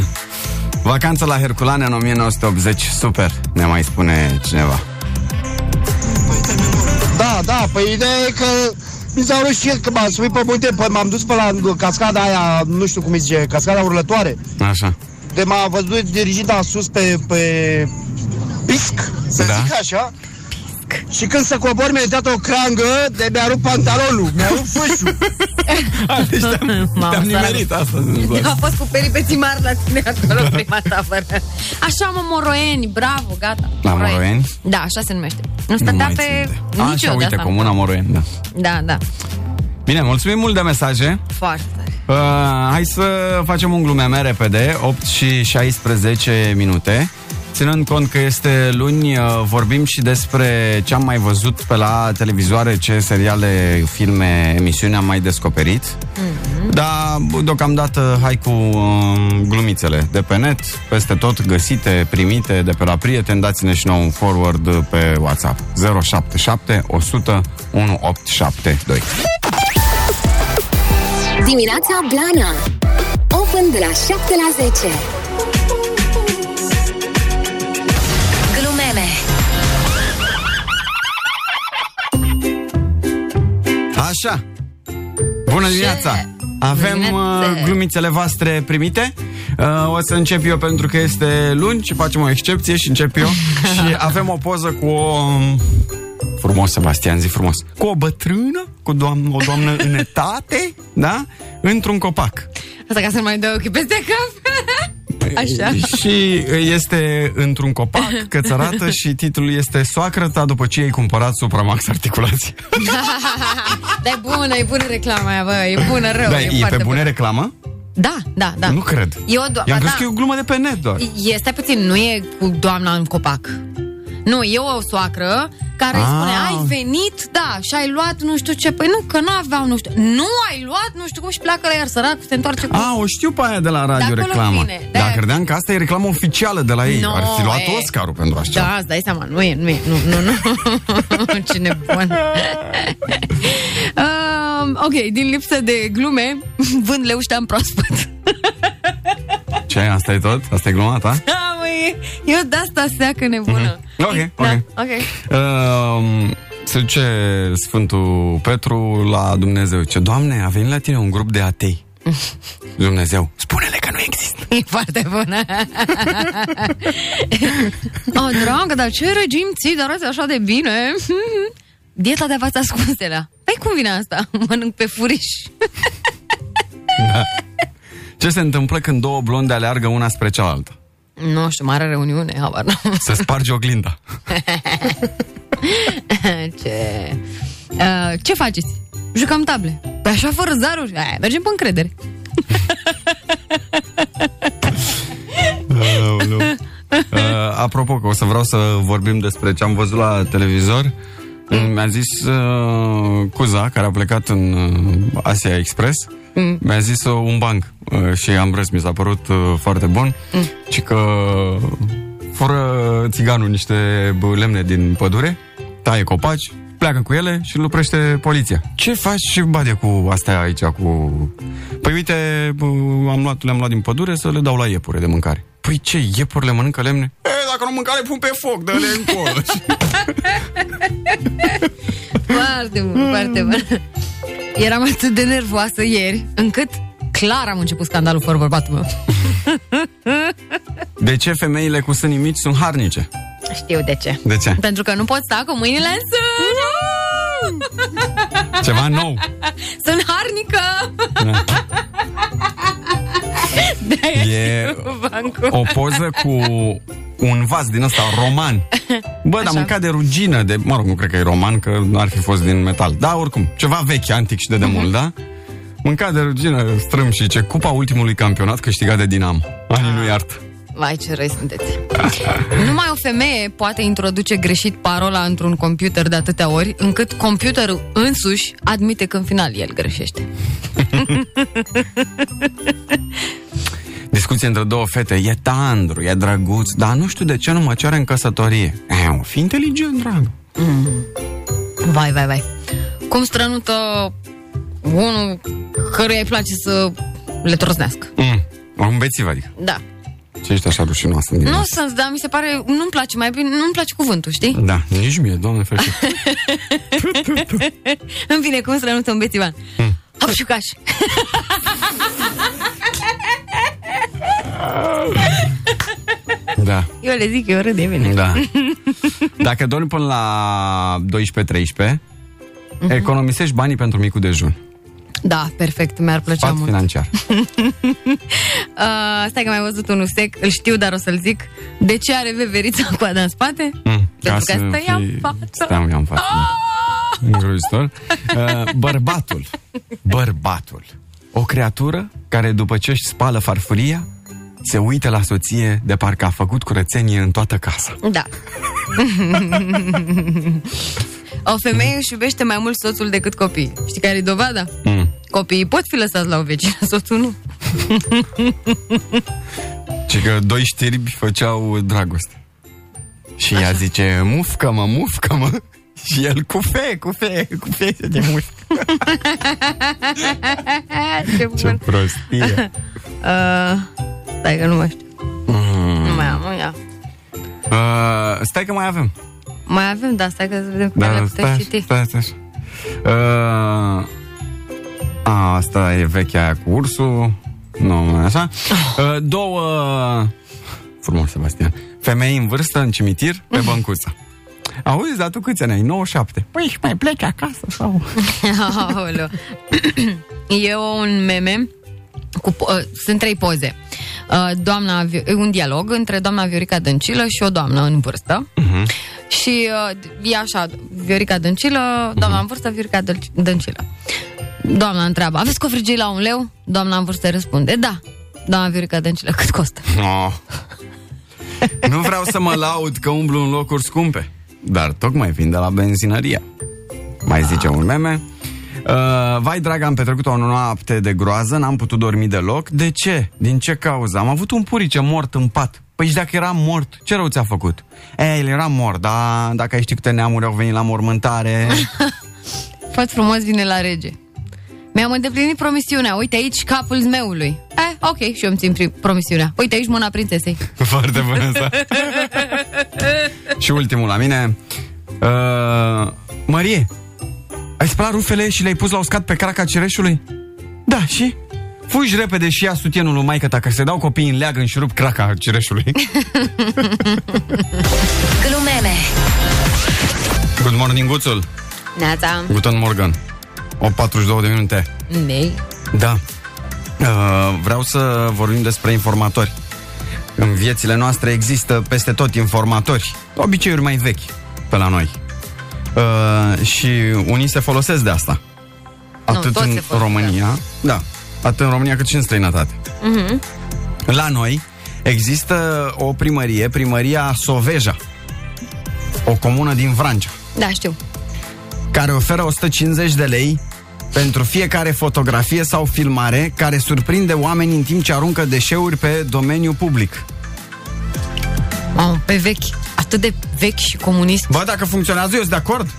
Vacanța la Herculane în 1980 Super, ne mai spune cineva Da, da, păi ideea e că mi s-au rușit că m-am suit pe munte, păi m-am dus pe la cascada aia, nu știu cum îi zice, cascada urlătoare. Așa De m-a văzut dirigita sus pe, pe pisc, să Da. zic așa. Și când să cobor mi-a dat o crangă, de mi-a rupt pantalonul, mi-a rupt fâșul. Deci te-am, Mamă, te-am sărac. nimerit asta să-ți placă. A fost cu peripeții mari la tine acolo prima tabără. Așa, mă, Moroeni, bravo, gata. La Moroeni? Da, așa se numește. Nu Nu stătea mai pe... țin de- Nici Așa, eu de uite, asta. Comuna Moroeni, da Da, da, Bine, mulțumim mult de mesaje foarte tare. Uh, hai să facem un glumeme repede 8 și 16 minute Ținând cont că este luni, uh, vorbim și despre ce am mai văzut pe la televizoare, ce seriale, filme, emisiuni am mai descoperit. Mm-hmm. Dar, deocamdată, hai cu uh, glumițele de pe net, peste tot găsite, primite de pe la prieteni. Dați-ne și nou un forward pe WhatsApp. 077 100 1872. Dimineața Blana Open de la 7 la 10 Așa. Bună dimineața! Avem Dimineața. uh, glumițele voastre primite. Uh, o să încep eu pentru că este luni și facem o excepție și încep eu. și avem o poză cu o... um, Frumos, Sebastian, zi frumos. Cu o bătrână, cu doam- o doamnă în etate, da? Într-un copac. Asta ca să nu mai dau ochii peste cap. Așa. Și este într-un copac, cățărată și titlul este Soacră ta după ce ai cumpărat Supramax articulație. Dar e bună, e bună reclama aia, bă, e bună rău. Da, e, e foarte pe bune bună. reclamă? Da, da, da. Nu cred. E o do- I-am ba crezut da. că e o glumă de pe net doar. Este puțin, nu e cu doamna în copac. Nu, e o soacră care îi Ah. spune, ai venit, da, și ai luat nu știu ce. Păi nu, că nu aveau nu știu. Nu ai luat nu știu cum și pleacă la iar sărac, se întoarce cu... A, o știu pe aia de la radio De acolo reclamă. vine, de Dar aia- credeam că asta e reclamă oficială de la ei. No, Ar fi luat e. Oscarul pentru așa. Da, îți dai seama, nu e, nu e, nu, nu, nu. Ce nebun. um, ok, din lipsă de glume, vând leușteam proaspăt. Ce, asta e tot? Asta e gluma ta? Da, măi, eu de asta seacă nebună. Ok, ok. Da, ok. Uh, Se duce Sfântul Petru la Dumnezeu. Ce, Doamne, a venit la tine un grup de atei. Dumnezeu, spune-le că nu există. E foarte bună. o, dragă, dar ce regim ții, dar arăți așa de bine? Dieta de fața ascunselea. Păi cum vine asta? Mănânc pe furiș. Da. Ce se întâmplă când două blonde aleargă una spre cealaltă? Nu știu, mare reuniune, habar n-am. Se sparge oglinda. ce... Uh, ce faceți? Jucăm table. Păi așa fără zaruri? Aia, mergem pe încredere. Aoleu. Uh, apropo, că o să vreau să vorbim despre ce am văzut la televizor. Mm. Mi-a zis uh, Cuza, care a plecat în uh, Asia Express, mm. mi-a zis uh, un banc uh, și am râs, mi s-a părut uh, foarte bun, mm. și că fură țiganul niște bă, lemne din pădure, taie copaci, pleacă cu ele și îl oprește poliția. Ce faci și bade cu astea aici, cu... Păi uite, bă, am luat, le-am luat din pădure să le dau la iepure de mâncare. Păi ce, iepurile mănâncă lemne? E, dacă nu mânca, le pun pe foc, dă-le încolo. Foarte bun, foarte bun. Eram atât de nervoasă ieri, încât clar am început scandalul fără bărbatul meu. De ce femeile cu sânii mici sunt harnice? Știu de ce. De ce? Pentru că nu pot sta cu mâinile în sân. Ceva nou. Sunt harnică. Da. De-aia E știu bancul. o poză cu un vas din ăsta roman. Bă, dar mâncat de rugină, de, mă rog, nu cred că e roman, că nu ar fi fost din metal. Da, oricum, ceva vechi, antic și de demult, da? Mâncat de rugină, strâm și ce cupa ultimului campionat câștigat de Dinamo. Anii nu iartă. Vai, ce răi sunteți. Numai o femeie poate introduce greșit parola într-un computer de atâtea ori, încât computerul însuși admite că în final el greșește. Discuție între două fete. E tandru, e drăguț, dar nu știu de ce nu mă cere în căsătorie. E, fi inteligent, drag. Vai, vai, vai. Cum strănută unul căruia îi place să le trosnească. Mm. Un bețiv, adică. Da. Ce ești așa rușinoasă din Nu asta? sunt, dar mi se pare, nu-mi place mai bine, nu-mi place cuvântul, știi? Da, nici mie, doamne ferește. Îmi vine cum strănută un bețivan. Mm. Hopșucaș. da, Eu le zic, eu râd de bine. da. Dacă dormi până la 12-13, economisești banii pentru micul dejun. Da, perfect, mi-ar plăcea Sfat mult. financiar. Uh, stai că mai văzut unul sec, îl știu, dar o să-l zic. De ce are veverița coada în spate? Mm, Pentru că stăia în față. Steam eu în față, da. Îngrozitor. Uh, bărbatul. Bărbatul. O creatură care după ce își spală farfuria, se uită la soție de parcă a făcut curățenie în toată casa. Da. o femeie își iubește mai mult soțul decât copiii. Știi care e dovada? Mm. Copiii pot fi lăsați la o vecină, soțul nu. Și că doi știrbi făceau dragoste. Și ea zice, mufcă-mă, mufcă-mă. Și el, cu fe, cu fe, cu fe, se de mufcă. Ce bun. Ce prostie. Uh, stai că nu mai știu. Mm. Nu mai am, nu ia. Uh, stai că mai avem. Mai avem, dar stai că să vedem care le putem stai, citi. stai, stai. Uh, a, asta e vechea aia cu ursul. Nu, nu e așa. Uh, două... Frumos, Sebastian. Femei în vârstă, în cimitir, pe băncuță. Auzi, dar tu câți ani ai? 97. Păi și mai pleci acasă sau... Aoleu. e un meme cu, po- uh, sunt trei poze. Uh, doamna, Vi- e un dialog între doamna Viorica Dăncilă și o doamnă în vârstă. Mhm. Și uh, e așa, Viorica Dăncilă, doamna în vârstă, Viorica Dăl- Dăncilă. Doamna întreabă, aveți covrigii la un leu? Doamna în vârstă răspunde, da. Doamna Viorica Dăncilă, cât costă? Oh. Nu vreau să mă laud că umblu în locuri scumpe, dar tocmai vin de la benzinăria. Mai zice un meme. Uh, vai, dragă, am petrecut o noapte de groază, n-am putut dormi deloc. De ce? Din ce cauză? Am avut un purice mort în pat. Păi și dacă era mort, ce rău ți-a făcut? Ei, el era mort, dar dacă ai ști câte neamuri au venit la mormântare... Făt frumos vine la rege. Mi-am îndeplinit promisiunea. Uite aici capul zmeului. Eh, ok, și eu îmi țin pri- promisiunea. Uite aici mâna prințesei. Foarte bună asta. și ultimul la mine. Uh, Marie, ai spălat rufele și le-ai pus la uscat pe craca cireșului? Da, și? Fugi repede și ia sutienul lui maică ta, că se dau copiii în leagă și rup craca cireșului. Glumeme Good morning, Guțul. Neața. Guten Morgan. O 42 de minute. Nei. Da. Uh, vreau să vorbim despre informatori. În viețile noastre există peste tot informatori. Obiceiuri mai vechi pe la noi. Uh, și unii se folosesc de asta. Atât toți în se folosesc România, da, atât în România cât și în străinătate. Mhm. La noi există o primărie, primăria Soveja, o comună din Vrancea, Da, știu. care oferă 150 de lei pentru fiecare fotografie sau filmare care surprinde oamenii în timp ce aruncă deșeuri pe domeniul public. Mamă, pe vechi. Atât de vechi și comunist. Bă, dacă funcționează, eu sunt de acord.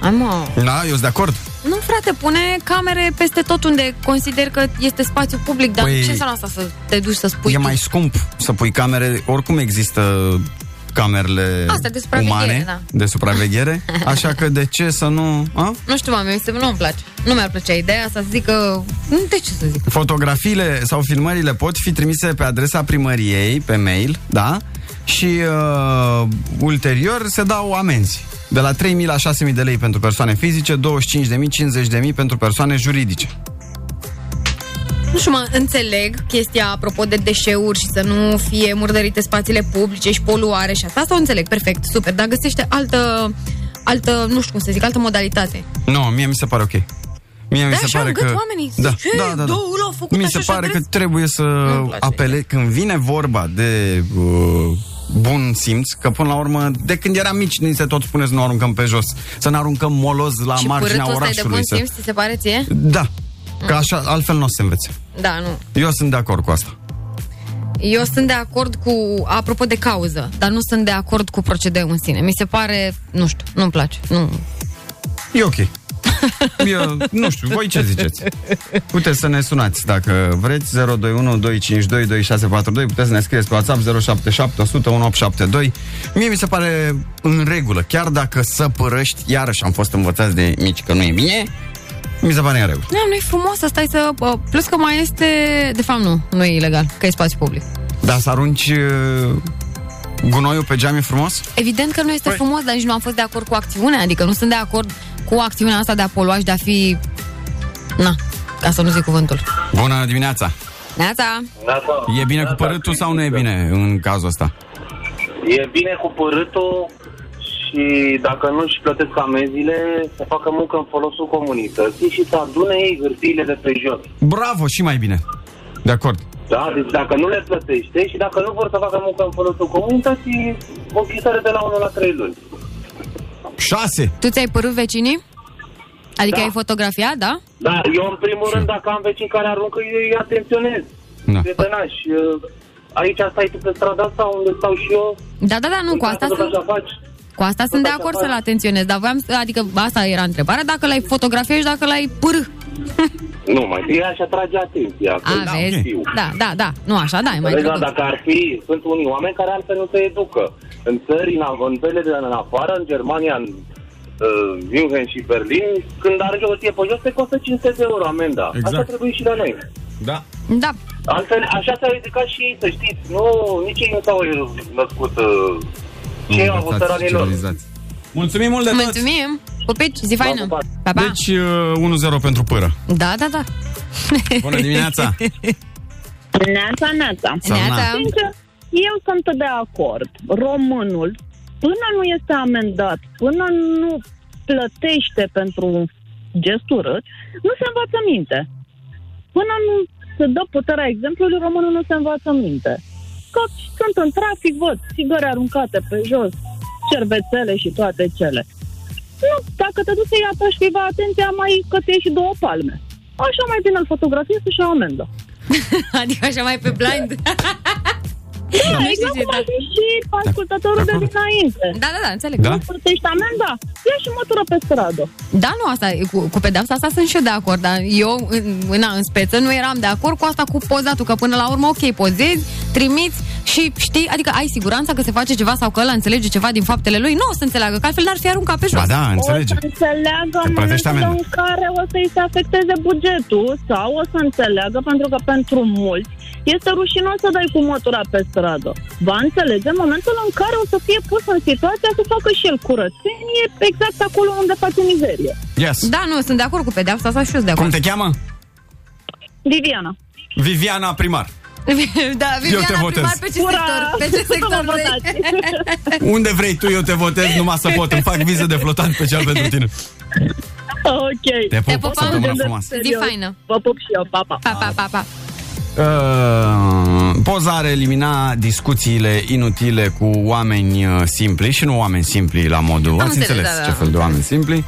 Hai, mă. Da, eu sunt de acord. Nu, frate, pune camere peste tot unde consider că este spațiu public, dar Păi- ce înseamnă asta să te duci să spui e tu? mai scump să pui camere, oricum există camerele Asta, de supraveghere, umane da. de supraveghere, așa că de ce să nu... A? Nu știu, mami, mi nu-mi place. Nu mi-ar plăcea ideea să zic că... Nu, De ce să zic? Fotografiile sau filmările pot fi trimise pe adresa primăriei, pe mail, da? Și uh, ulterior se dau amenzi. De la 3.000 la 6.000 de lei pentru persoane fizice, 25.000, 50.000 pentru persoane juridice. Nu știu, mă, înțeleg chestia apropo de deșeuri și să nu fie murdărite spațiile publice și poluare și asta, asta o înțeleg, perfect, super, dar găsește altă, altă, nu știu cum să zic, altă modalitate. Nu, mie mi se pare ok. Mie mi Da, se așa pare îngât că... oamenii. Da, Zici, da, "Hei, da, da. da, ăla a făcut Mi așa se și pare că trebuie trebuie să Nu-mi place. apele când vine vorba de uh, bun simț, că până la urmă, de când eram mici, ni se tot spune să nu aruncăm pe jos, să ne aruncăm moloz la și marginea părâtul ăsta e de orașului. bun să... simț, ți se pare ție? Da, că așa, altfel nu o să se învețe. Da, nu. Eu sunt de acord cu asta. Eu sunt de acord cu, apropo de cauză, dar nu sunt de acord cu procedeul în sine. Mi se pare, nu știu, nu-mi place. Nu. E ok. Eu, nu știu, voi ce ziceți? Puteți să ne sunați dacă vreți 021 252 2642 Puteți să ne scrieți pe WhatsApp 077 100 1872 Mie mi se pare în regulă Chiar dacă să părăști Iarăși am fost învățați de mici că nu e bine Mi se pare în regulă Nu, nu e frumos să stai să... uh, Plus că mai este... De fapt, nu. Nu e ilegal, că e spațiu public. Dar să arunci uh, Gunoiul pe geam e frumos? Evident că nu este Păi- frumos, dar nici nu am fost de acord cu acțiunea. Adică nu sunt de acord cu acțiunea asta de a polua și de a fi... Na, ca să nu zic cuvântul. Bună dimineața! Neața! E bine cu părâtul sau nu e bine în cazul ăsta? E bine cu părâtul și dacă nu își plătesc amenziile, să facă muncă în folosul comunității și să adune ei hârtiile de pe jos. Bravo, și mai bine De acord Da? Deci dacă nu le plătește și dacă nu vor să facă muncă în folosul comunității, o închisare de la 1 la 3 luni. 6 Tu ți-ai părut vecinii? Adică Da. ai fotografiat, da? Da, eu în primul rând, dacă am vecini care aruncă, eu îi atenționez. Da. Prietănași, uh, aici stai tu pe strada asta unde stau și eu. Da, da, da, nu, cu asta Tot sunt... așa faci. Cu asta sunt de așa acord faci. să-l atenționez, dar voiam, să- adică asta era întrebarea, dacă l-ai fotografiat și dacă l-ai pârâ. Nu, mai întâi aș atrage atenția. A, Când vezi? știu. Da, da, da, nu așa, da, e mai Vezi, da, drăguț. dacă ar fi, sunt unii oameni care altfel nu se educă. În țări, în, în țările de în afară, în Germania, în uh, München și Berlin, când arunci o hârtie pe jos, te costă 500 de euro amenda. Exact. Așa trebuie și la noi. Da Da, Altfel, așa s-au educat și ei, să știți. Nu, nici ei nu s-au născut uh, ce au avut Învățați, țăranilor. Civilizați. Mulțumim mult de tot! mulțumim! Pupici, zi faină! pa. Pa, pa! Deci uh, 1-0 pentru pâră. Da, da, da. Bună dimineața! Neața, neața. Neața. Sincer, eu sunt de acord. Românul, până nu este amendat, până nu plătește pentru un gest urât, nu se învață minte. Până nu se dă puterea exemplului, românul nu se învață minte. Că sunt în trafic, văd țigări aruncate pe jos, cervețele și toate cele. Nu, dacă te duci să-i atași cuiva atenția, mai că ți și două palme. Așa mai bine îl fotografiezi și o amendă. Adică așa mai pe blind. Da, Nu știu exact ce, cum da. a zis și ascultătorul De de acord. dinainte. Da, da, da, înțeleg. Da? Nu plătești amenda, ia și mătură pe stradă. Da, nu, asta, cu, cu pedeapsa asta sunt și eu de acord, dar eu, în, în, în speță, nu eram de acord cu asta cu pozatul, că până la urmă, ok, pozezi, trimiți și știi, adică ai siguranța că se face ceva sau că ăla înțelege ceva din faptele lui, nu o să înțeleagă, că altfel n-ar fi aruncat pe jos. Ba da, înțelege. O să înțeleagă Te în plătește momentul amendă. în care o să-i se afecteze bugetul sau o să înțeleagă pentru că pentru mulți este rușinos să dai cu motura pe stradă. Va înțelege în momentul în care o să fie pus în situația să facă și el curățenie exact acolo unde face mizerie. Yes. Da, nu, sunt de acord cu pedeapsa asta și eu sunt de acord. Cum te cheamă? Viviana. Viviana Primar. da, Viviana, te votez. primar pe ce Ura! sector? Pe ce sector Mă vrei? votați. Unde vrei tu, eu te votez, numai să pot. Îmi fac viză de flotant special pentru tine. ok. Te pup, Te pupăm. săptămână frumoasă. Zi faină. Vă pup și eu, pa, pa. Pa, pa, pa, pa. Uh, poza ar elimina discuțiile inutile cu oameni uh, simpli și nu oameni simpli la modul. Ați înțeles, înțeles da, da. ce fel de oameni simpli.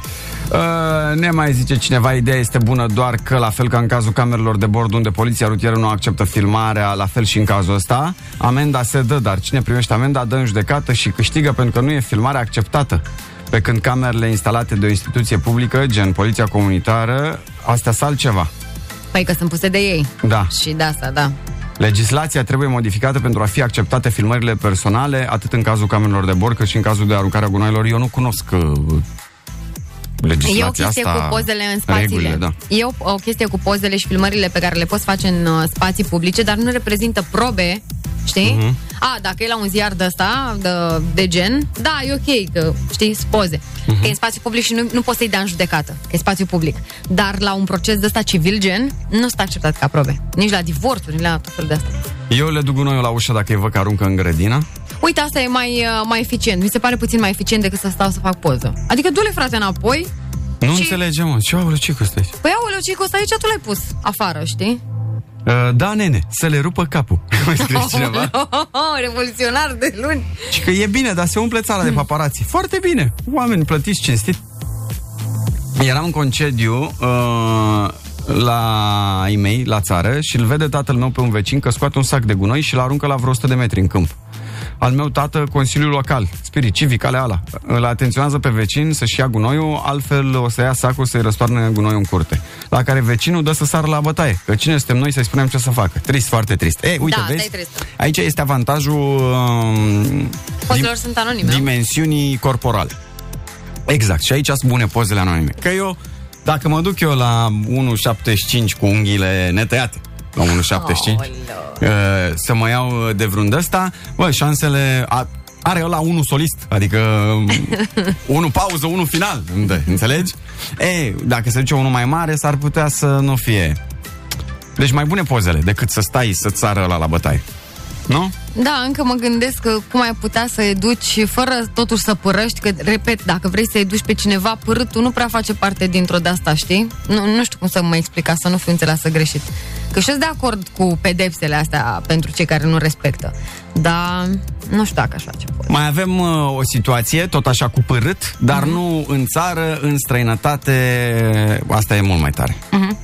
Uh, ne mai zice cineva, ideea este bună doar că la fel ca în cazul camerelor de bord unde poliția rutieră nu acceptă filmarea, la fel și în cazul ăsta, amenda se dă, dar cine primește amenda dă în judecată și câștigă pentru că nu e filmarea acceptată. Pe când camerele instalate de o instituție publică, gen poliția comunitară, astea sunt altceva. Păi că sunt puse de ei. Da. Și de asta, da. Legislația trebuie modificată pentru a fi acceptate filmările personale, atât în cazul camerelor de bord, cât și în cazul de aruncare a gunoaielor. Eu nu cunosc uh, legislația E o chestie asta, cu pozele în spațiile. regulile, da. E o, o chestie cu pozele și filmările pe care le poți face în uh, spații publice, dar nu reprezintă probe, știi? Mhm. A, dacă e la un ziar de ăsta, de, de gen, da, e ok, că, știi, sunt poze. Mhm. Că e în spațiu public și nu, nu poți să-i dea în judecată, că e spațiu public. Dar la un proces de ăsta civil gen, nu sunt acceptat ca probe. Nici la divorțuri, nici la tot fel de asta. Eu le duc gunoiul la ușă dacă îi văd că aruncă în grădină. Uite, asta e mai, uh, mai eficient. Mi se pare puțin mai eficient decât să stau să fac poză. Adică du-le, frate, înapoi. Nu Și- înțelegem, mă. Ce aoleu, ce costă aici? Păi, aoleu, ce costă aici? Tu l-ai pus afară, știi? Uh, da, nene, să le rupă capul. Mai scrie cineva. Revoluționar de luni. Și că e bine, dar se umple țara de paparații. Foarte bine. Oameni plătiți cinstit. Eram în concediu uh, la e la țară și îl vede tatăl meu pe un vecin că scoate un sac de gunoi și îl aruncă la vreo 100 de metri în câmp. Al meu tată, Consiliul Local, spirit civic, ale ala, îl atenționează pe vecin să-și ia gunoiul, altfel o să ia sacul să-i răstoarne gunoiul în curte. La care vecinul dă să sară la bătaie, că cine suntem noi să-i spunem ce să facă. Trist, foarte trist. Ei, uite, Da, asta vezi, e trist. aici este avantajul um, Pozelor sunt anonime, nu? dimensiunii corporale. Exact. Și aici sunt bune pozele anonime. Că eu, dacă mă duc eu la 1,75 cu unghiile netăiate, la 1,75, uh, să mă iau de vreun ăsta, bă, șansele... A, are ăla unul solist, adică unul pauză, unul final, înde- înțelegi? E, dacă se duce unul mai mare, s-ar putea să nu fie. Deci mai bune pozele decât să stai să-ți sară ăla la bătaie. Nu? Da, încă mă gândesc că cum ai putea să educi fără totuși să părăști, că, repet, dacă vrei să educi pe cineva, părâtul nu prea face parte dintr-o de asta, știi? Nu, nu știu cum să mă explica, să nu fiu înțeleasă greșit. Că și de acord cu pedepsele astea pentru cei care nu respectă. Dar nu știu dacă aș face poze. Mai avem uh, o situație, tot așa cu părât, dar Mhm. nu în țară, în străinătate, asta e mult mai tare. Mhm.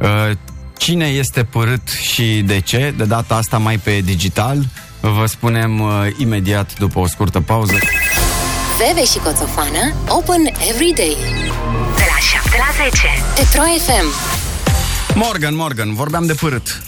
Uh, cine este părât și de ce? De data asta mai pe digital. Vă spunem uh, imediat după o scurtă pauză. Veve și Coțofană Open Every Day De la 7 la 10. Pe Pro FM Morgan, Morgan, vorbeam de părât.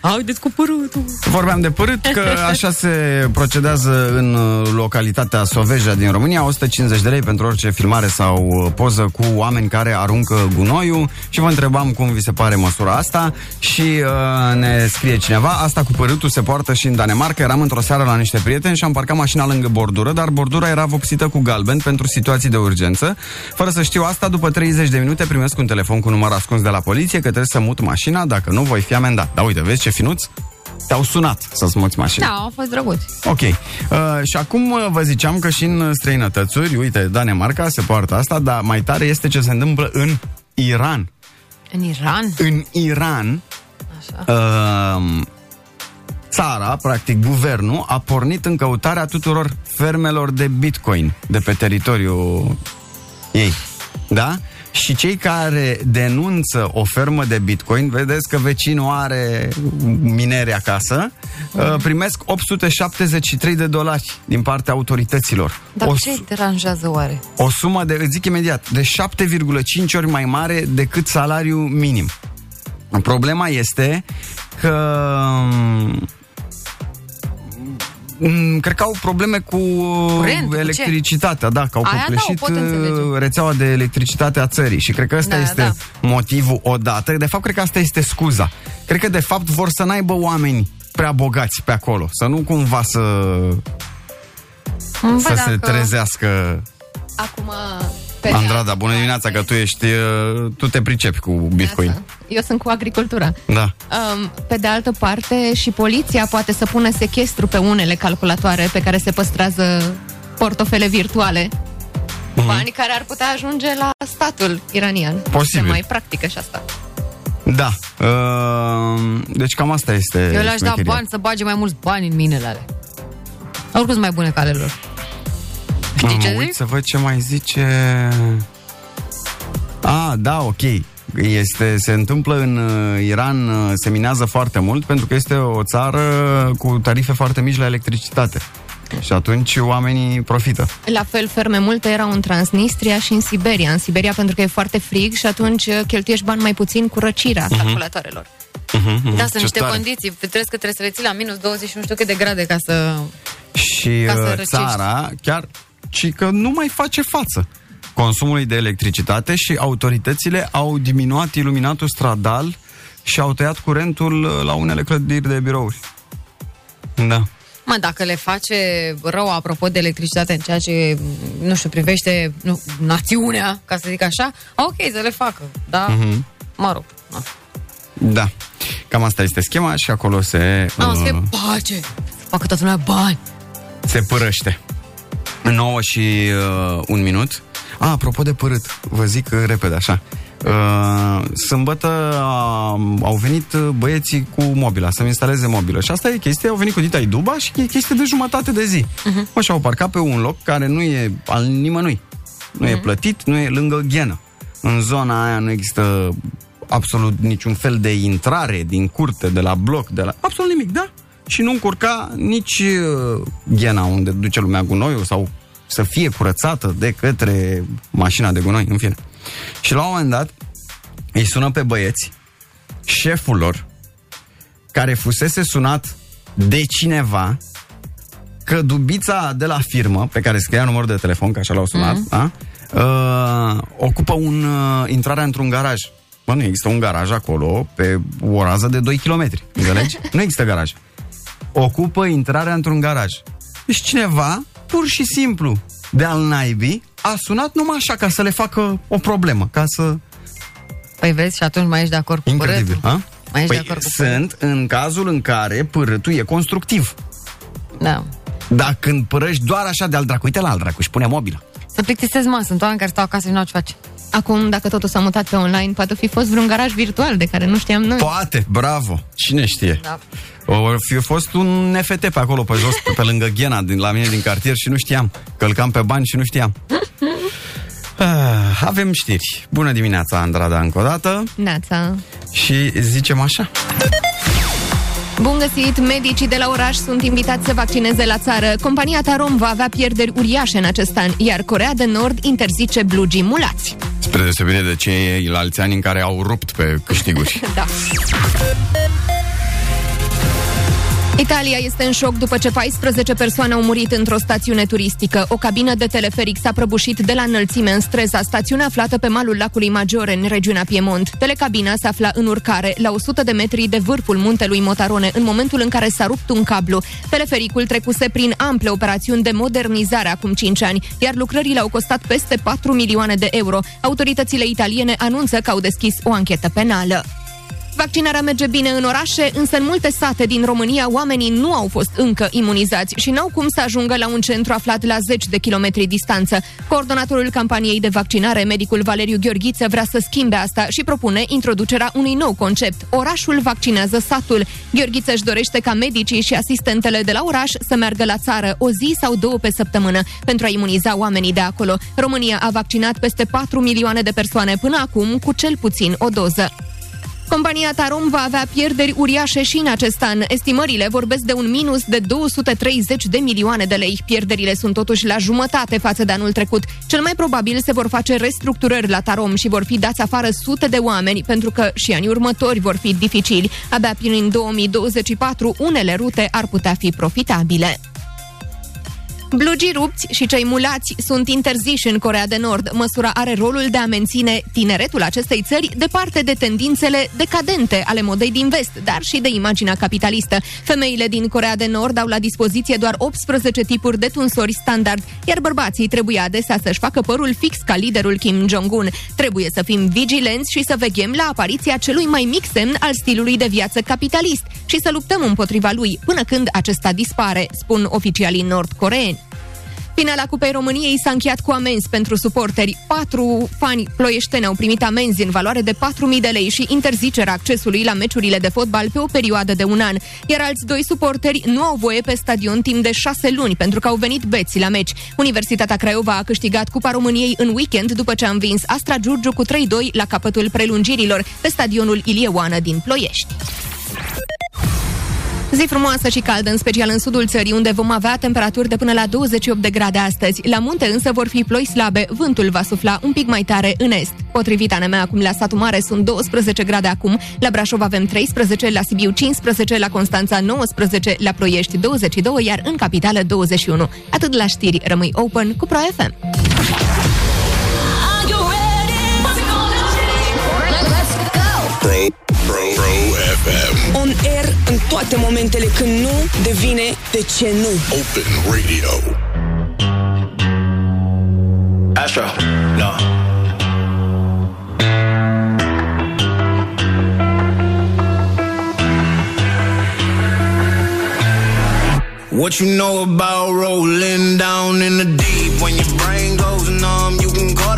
Haideți cu părâtul! Vorbeam de părât că așa se procedează în uh, localitatea Soveja din România. 150 de lei pentru orice filmare sau uh, poză cu oameni care aruncă gunoiul. Și vă întrebam cum vi se pare măsura asta și uh, ne scrie cineva asta cu părâtul se poartă și în Danemarca. Eram într-o seară la niște prieteni și am parcat mașina lângă bordură dar bordura era vopsită cu galben pentru situații de urgență. Fără să știu asta după 30 de minute primesc un telefon cu număr ascuns de la poliție că trebuie să mut mașina dacă nu voi fi amendat dar uite vezi ce finuț te-au sunat să-ți muți mașina. Da, au fost drăguți. Ok. Uh, și acum uh, vă ziceam că și în străinătățuri, uite, Danemarca se poartă asta, dar mai tare este ce se întâmplă în Iran. În Iran? În Iran, Așa. uh, țara, practic guvernul, a pornit în căutarea tuturor fermelor de bitcoin de pe teritoriul ei. Da? Și cei care denunță o fermă de bitcoin, vedeți că vecinul are minere acasă, uh, primesc 873 de dolari din partea autorităților. Dar o, ce îi deranjează oare? o sumă de, îți zic imediat, de 7,5 ori mai mare decât salariul minim. Problema este că um, Mm, Cred că au probleme cu Curent, cu ce? electricitatea, da, că au Aia da, o copleșit pot înțelege. uh, rețeaua de electricitate a țării și cred că ăsta Da, este da. motivul odată. De fapt, cred că asta este scuza. Cred că, de fapt, vor să n-aibă oameni prea bogați pe acolo, să nu cumva să, Bă, să se dacă- trezească Acum, pe Andrada, bună dimineața, că tu ești, uh, tu te pricepi cu Bitcoin. Eu sunt cu agricultura. Da. Um, pe de altă parte, și poliția poate să pună sechestru pe unele calculatoare pe care se păstrează portofele virtuale. Mhm. Bani care ar putea ajunge la statul iranian. Posibil. Se mai practică și asta. Da. Uh, deci cam asta este Eu le-aș da șmecheria. bani să bage mai mulți bani în minele alea. Oricum sunt mai bune ca ale lor. Știi Mă ce uit zic? să văd ce mai zice... Ah, da, ok. Este, se întâmplă în uh, Iran, uh, se minează foarte mult pentru că este o țară cu tarife foarte mici la electricitate. Și atunci oamenii profită. La fel, ferme multe erau în Transnistria și în Siberia. În Siberia pentru că e foarte frig și atunci uh, cheltuiești bani mai puțin cu răcirea Mhm. calculatoarelor. Da, sunt niște condiții. Trebuie că trebuie să le ții la minus 20 și nu știu cât de grade ca să... Și Ca să uh, răcești. țara chiar și că nu mai face față consumului de electricitate și autoritățile au diminuat iluminatul stradal și au tăiat curentul uh, la unele clădiri de birouri. Da. Mă, dacă le face rău apropo de electricitate în ceea ce, nu știu, privește nu, națiunea, ca să zic așa, ok, să le facă. Da, Mhm. mă rog. Na. Da. Cam asta este schema și acolo se, Am să fie uh, pace, să facă toată lumea bani. se părăște. 9 și uh, un minut. A, apropo de părât, vă zic uh, repede așa. Uh, sâmbătă uh, au venit uh, băieții cu mobila, să-mi instaleze mobilă. Și asta e chestia, au venit cu Dita Duba și e chestie de jumătate de zi. Uh-huh. Mă, și au parcat pe un loc care nu e al nimănui. Nu e plătit, nu e lângă ghenă. În zona aia nu există absolut niciun fel de intrare din curte, de la bloc, de la... Absolut nimic, da? Și nu încurca nici uh, ghena unde duce lumea gunoiul sau să fie curățată de către mașina de gunoi, în fine. Și la un moment dat îi sună pe băieți șeful lor care fusese sunat de cineva că dubița de la firmă, pe care scria numărul de telefon, că așa l-au sunat, Mhm. mm. da? uh, ocupă un, uh, intrarea într-un garaj. Bă, nu există un garaj acolo pe o rază de 2 km, înțelegi? nu există garaj. Ocupă intrarea într-un garaj. Deci cineva, pur și simplu, de al naibii, a sunat numai așa ca să le facă o problemă, ca să... Păi vezi, și atunci mai ești de acord cu Incredibil, părâtul. ha? Mai ești Păi de acord cu sunt în cazul în care părâtul e constructiv. Da. Dar când părăști doar așa de al dracu, uite la al dracu și pune mobilă. Să plictisezi, mă, sunt oameni care stau acasă și nu au ce face. Acum, dacă totul s-a mutat pe online, poate fi fost vreun garaj virtual de care nu știam noi. Poate, bravo. Cine știe? Da. O fi fost un NFT pe acolo, pe jos, pe, pe lângă Ghena, din, la mine din cartier și nu știam. Călcam pe bani și nu știam. Ah, avem știri. Bună dimineața, Andrada, încă o dată. Neața. Și zicem așa. Bun găsit! Medicii de la oraș sunt invitați să vaccineze la țară. Compania Tarom va avea pierderi uriașe în acest an, iar Corea de Nord interzice blugii mulați. Spre deosebire de cei alți ani în care au rupt pe câștiguri. Da. Italia este în șoc după ce 14 persoane au murit într-o stațiune turistică. O cabină de teleferic s-a prăbușit de la înălțime în stresa, stațiune aflată pe malul lacului Maggiore, în regiunea Piemont. Telecabina se afla în urcare, la 100 de metri de vârful muntelui Motarone, în momentul în care s-a rupt un cablu. Telefericul trecuse prin ample operațiuni de modernizare acum 5 ani, iar lucrările au costat peste 4 milioane de euro. Autoritățile italiene anunță că au deschis o anchetă penală. Vaccinarea merge bine în orașe, însă în multe sate din România oamenii nu au fost încă imunizați și n-au cum să ajungă la un centru aflat la 10 de kilometri distanță. Coordonatorul campaniei de vaccinare, medicul Valeriu Gheorghiță, vrea să schimbe asta și propune introducerea unui nou concept. Orașul vaccinează satul. Gheorghiță își dorește ca medicii și asistentele de la oraș să meargă la țară o zi sau două pe săptămână pentru a imuniza oamenii de acolo. România a vaccinat peste 4 milioane de persoane până acum cu cel puțin o doză. Compania Tarom va avea pierderi uriașe și în acest an. Estimările vorbesc de un minus de 230 de milioane de lei. Pierderile sunt totuși la jumătate față de anul trecut. Cel mai probabil se vor face restructurări la Tarom și vor fi dați afară sute de oameni, pentru că și anii următori vor fi dificili. Abia prin 2024 unele rute ar putea fi profitabile. Blugii rupți și cei mulați sunt interziși în Corea de Nord. Măsura are rolul de a menține tineretul acestei țări departe de tendințele decadente ale modei din vest, dar și de imaginea capitalistă. Femeile din Corea de Nord au la dispoziție doar 18 tipuri de tunsori standard, iar bărbații trebuie adesea să-și facă părul fix ca liderul Kim Jong-un. Trebuie să fim vigilenți și să veghem la apariția celui mai mic semn al stilului de viață capitalist și să luptăm împotriva lui până când acesta dispare, spun oficialii nord-coreeni. Finala Cupei României s-a încheiat cu amenzi pentru suporteri. Patru fani ploieșteni au primit amenzi în valoare de 4.000 de lei și interzicerea accesului la meciurile de fotbal pe o perioadă de un an. Iar alți doi suporteri nu au voie pe stadion timp de șase luni pentru că au venit beți la meci. Universitatea Craiova a câștigat Cupa României în weekend după ce a învins Astra Giurgiu cu 3-2 la capătul prelungirilor pe stadionul Ilie Oană din Ploiești. Zi frumoasă și caldă, în special în sudul țării, unde vom avea temperaturi de până la 28 de grade astăzi. La munte însă vor fi ploi slabe, vântul va sufla un pic mai tare în est. Potrivit ANM, acum la satul mare sunt 12 grade acum, la Brașov avem 13, la Sibiu 15, la Constanța 19, la Ploiești 22, iar în capitală 21. Atât la știri, rămâi open cu Pro FM. Pro, Pro, Pro FM. On air în toate momentele când nu devine de ce nu. Open Radio. Astro, no. What you know about rolling down in the deep when your brain goes numb? You can call that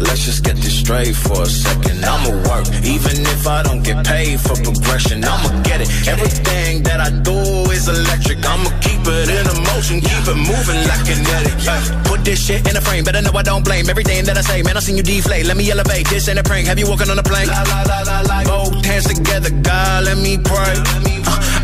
Let's just get this straight for a second. I'ma work, even if I don't get paid for progression. I'ma get it. Everything that I do is electric. I'ma keep it in a motion, keep it moving like kinetic. Put this shit in a frame, better know I don't blame everything that I say. Man, I seen you deflate. Let me elevate. This ain't a prank. Have you walking on a la, la, la, la. Both hands together, God, let me pray. Uh,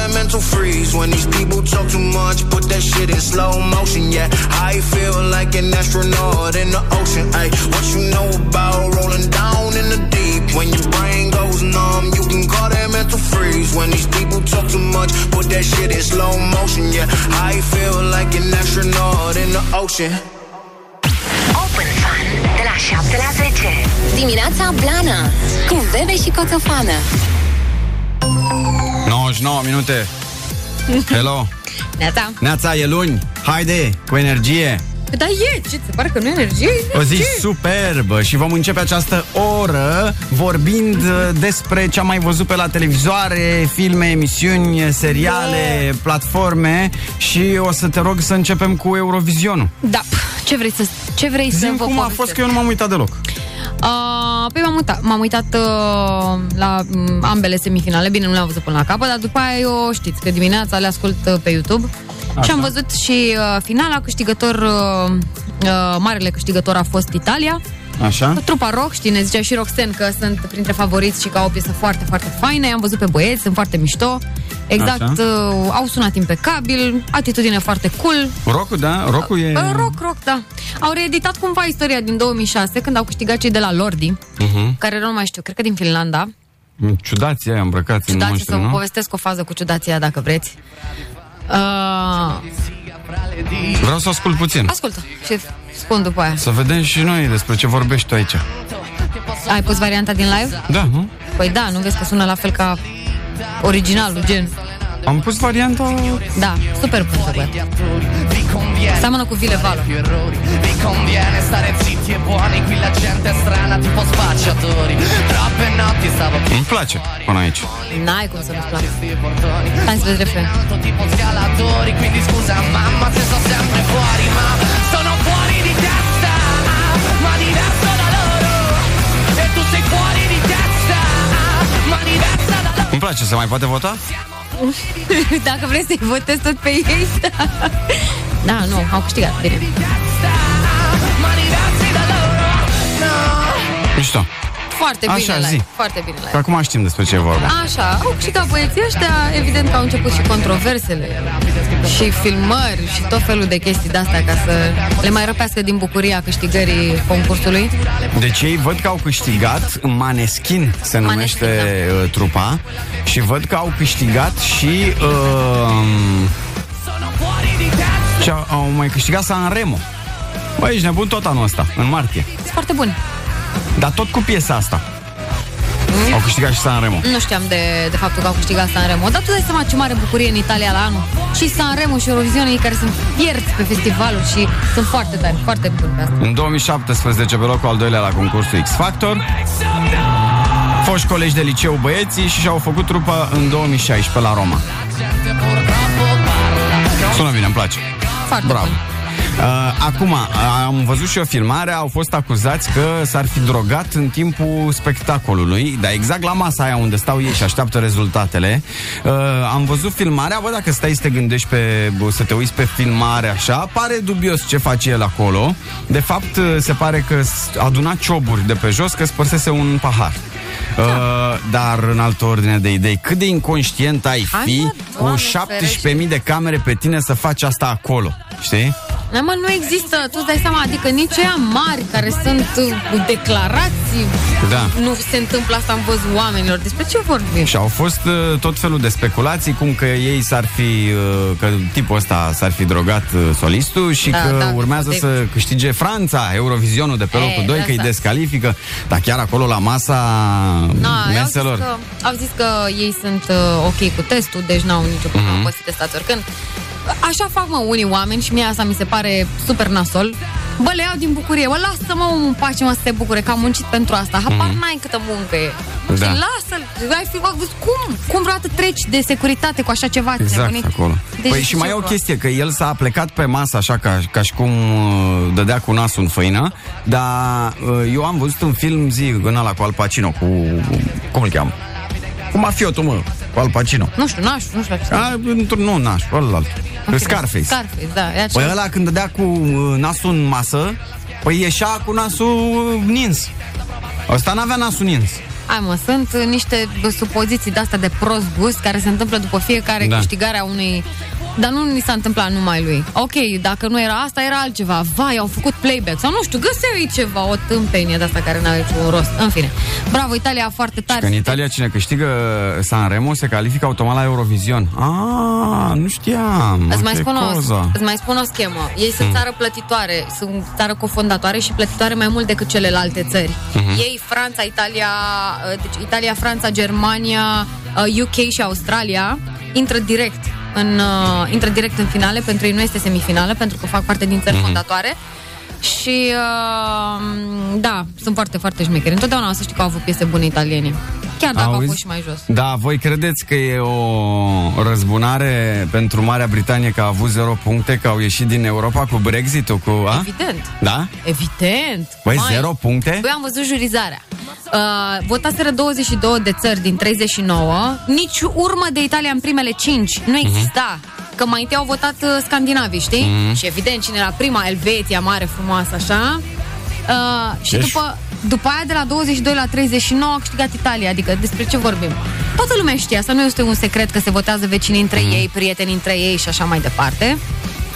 mental freeze. When these people talk too much, put that shit in slow motion. Yeah, I feel like an astronaut in the ocean. Ay, what you know about rolling down in the deep? When your brain goes numb, you can call that mental freeze. When these people talk too much, put that shit in slow motion. Yeah, I feel like an astronaut in the ocean. Open Fun de la 7 la 10. Dimineața Blana Cu Bebe și Coțofană 99 minute. Hello. Neața. Neața, e luni. Haide, cu energie. Da, e, ce, se pare că nu e energie? E O zi energie. superbă și vom începe această oră vorbind uh, despre ce am mai văzut pe la televizoare, filme, emisiuni, seriale, platforme și o să te rog să începem cu Eurovizionul. Da, ce vrei să, ce vrei să Zim vă cum a fost, că eu nu m-am uitat deloc. Uh, păi m-am uitat, m-am uitat uh, la um, ambele semifinale, bine, nu le-am văzut până la capăt, dar după aia eu știți că dimineața le ascult uh, pe YouTube Așa. și am văzut și uh, finala, câștigător, uh, uh, marele câștigător a fost Italia. Așa? Trupa rock, știi, ne zicea și Roxen că sunt printre favoriți și că au o piesă foarte, foarte faină. Am văzut pe băieți, sunt foarte mișto. Exact, Așa. uh, au sunat impecabil, atitudine foarte cool. Rock-ul, da? Rock-ul e... Uh, rock, rock, da. Au reeditat cumva istoria din 2006, când au câștigat cei de la Lordi, Uh-huh. care nu mai știu, cred că din Finlanda. Ciudații aia îmbrăcați în Ciudați să monștru, vă nu? povestesc o fază cu ciudația, dacă vreți. Uh, Vreau să ascult puțin. ascultă și spun după aia. Să vedem și noi despre ce vorbești tu aici. Ai pus varianta din live? Da, nu? Păi da, nu vezi că sună la fel ca originalul, gen. Am pus varianta... Da, super bun, băiat. Seamănă cu Vile Valo. Vi conviene stare zitti e buoni, qui la gente è strana tipo spacciatori. Troppe notti stavo Îmi place până aici. N-ai cum să nu-ți placă. Hai să vezi refren. tipo scalatori, quindi scusa mamma se sto sempre fuori, ma sono place, se mai poate vota? Dacă vrei să-i votezi tot pe ei, da. Da, nu, au câștigat, bine. Ma diversi da loro. No. Mișto. Foarte bine, Așa, la zi. Foarte bine la Că acum știm despre ce e vorba. Așa, au câștigat băieții ăștia, evident că au început și controversele și filmări și tot felul de chestii de-astea ca să le mai răpească din bucuria câștigării concursului. Deci ei văd că au câștigat Maneskin se numește Maneskin, uh, trupa și văd că au câștigat și uh, și au, au mai câștigat Sanremo. Băi, ești nebun tot anul ăsta, în martie. Sunt foarte buni. Dar tot cu piesa asta. Au câștigat și Sanremo. Nu știam de, de faptul că au câștigat Sanremo. Dar tu dai seama ce mare bucurie în Italia la anul. Și Sanremo și Eurovision care sunt pierți pe festivaluri și sunt foarte tari, foarte buni pe asta. În 2017, pe locul al doilea la concursul X Factor, foști colegi de liceu băieții și și-au făcut trupă în 2016 la Roma. Sună bine, îmi place. Foarte Bravo. bun. Uh, acum, am văzut și o filmare, au fost acuzați că s-ar fi drogat în timpul spectacolului, dar exact la masa aia unde stau ei și așteaptă rezultatele. Uh, am văzut filmarea, bă, dacă stai să te gândești pe, bă, să te uiți pe filmare așa, pare dubios ce face el acolo. De fapt, uh, se pare că s- aduna cioburi de pe jos, că spărsese un pahar. Uh, dar în altă ordine de idei, cât de inconștient ai Hai, fi mă, cu Doamne 17.000 de camere pe tine să faci asta acolo, știi? Da, mă, nu există, tu îți dai seama, adică nici ăia mari care sunt uh, cu declarații, Da. nu se întâmplă asta în văzul oamenilor. Despre ce vorbim? Și au fost uh, tot felul de speculații cum că ei s-ar fi, uh, că tipul ăsta s-ar fi drogat uh, solistul și Da, că da, urmează de- să câștige Franța Eurovizionul de pe E, locul 2, că îi lăsați. descalifică, dar chiar acolo la masa Na, au, zis meselor. că, au zis că ei sunt uh, ok cu testul, deci n-au nicio problemă, Mhm. pot fi testați oricând. Așa fac, mă, unii oameni și mie asta mi se pare super nasol. Bă, le iau din bucurie. Bă, lasă-mă omul în pace, mă, să se bucure, că am muncit pentru asta. Habar Mhm. n-ai câtă muncă e. Da. Și lasă-l. Ai fi ai văzut cum? Cum vreodată treci de securitate cu așa ceva? Ți-ai Exact, nebunit? acolo. Deci păi și ce mai e o vreau? chestie, că el s-a plecat pe masă așa ca, ca și cum uh, dădea cu nasul în făină, dar uh, eu am văzut un film, zi, în ăla cu Al Pacino, cu... cum îl cheamă? Cu mafiotul, mă, cu Al Pacino. Nu știu, n-aș, nu știu la ce A, într-un, nu, naș, ălalt. Scarface. Scarface, da. E Păi acela. ăla când dădea cu uh, nasul în masă, păi ieșea cu nasul nins. Ăsta n-avea nasul nins. Hai mă, sunt uh, niște bă, supoziții de-astea de prost gust care se întâmplă după fiecare Da. da. câștigare a unui... Dar nu ni s-a întâmplat numai lui. Ok, dacă nu era asta, era altceva. Vai, au făcut playback sau nu știu, găseau ei ceva, o tâmpenie de asta care n-are niciun rost. În fine. Bravo, Italia foarte tare. Că în Italia cine câștigă Sanremo se califică automat la Eurovision. Ah, nu știam. Îți mai, Ce spun o, coză. îți mai spun o schemă. Ei sunt Mm. țară plătitoare, sunt țară cofondatoare și plătitoare mai mult decât celelalte țări. Mhm. Ei, Franța, Italia, uh, deci Italia, Franța, Germania, uh, UK și Australia intră direct în, uh, intră direct în finale, pentru ei nu este semifinală, pentru că fac parte din țări Mhm. fondatoare. Și uh, da, sunt foarte, foarte șmecheri. Întotdeauna o să știi că au avut piese bune italieni. Chiar dacă au Auzi? fost și mai jos. Da, voi credeți că e o răzbunare pentru Marea Britanie că a avut 0 puncte, că au ieșit din Europa cu Brexit-ul, cu... A? Evident. Da? Evident. Băi, Mai. zero puncte? Băi, am văzut jurizarea. Uh, votaseră 22 de țări din 39, nici urmă de Italia în primele 5 nu exista. Că mai întâi au votat uh, scandinavii, știi? Mhm. Și evident, cine era prima, Elveția, mare, frumoasă, așa. Uh, și Deci- după, după aia, de la 22 la 39, a câștigat Italia. Adică despre ce vorbim? Toată lumea știa, asta nu este un secret că se votează vecinii între ei, prieteni între ei și așa mai departe.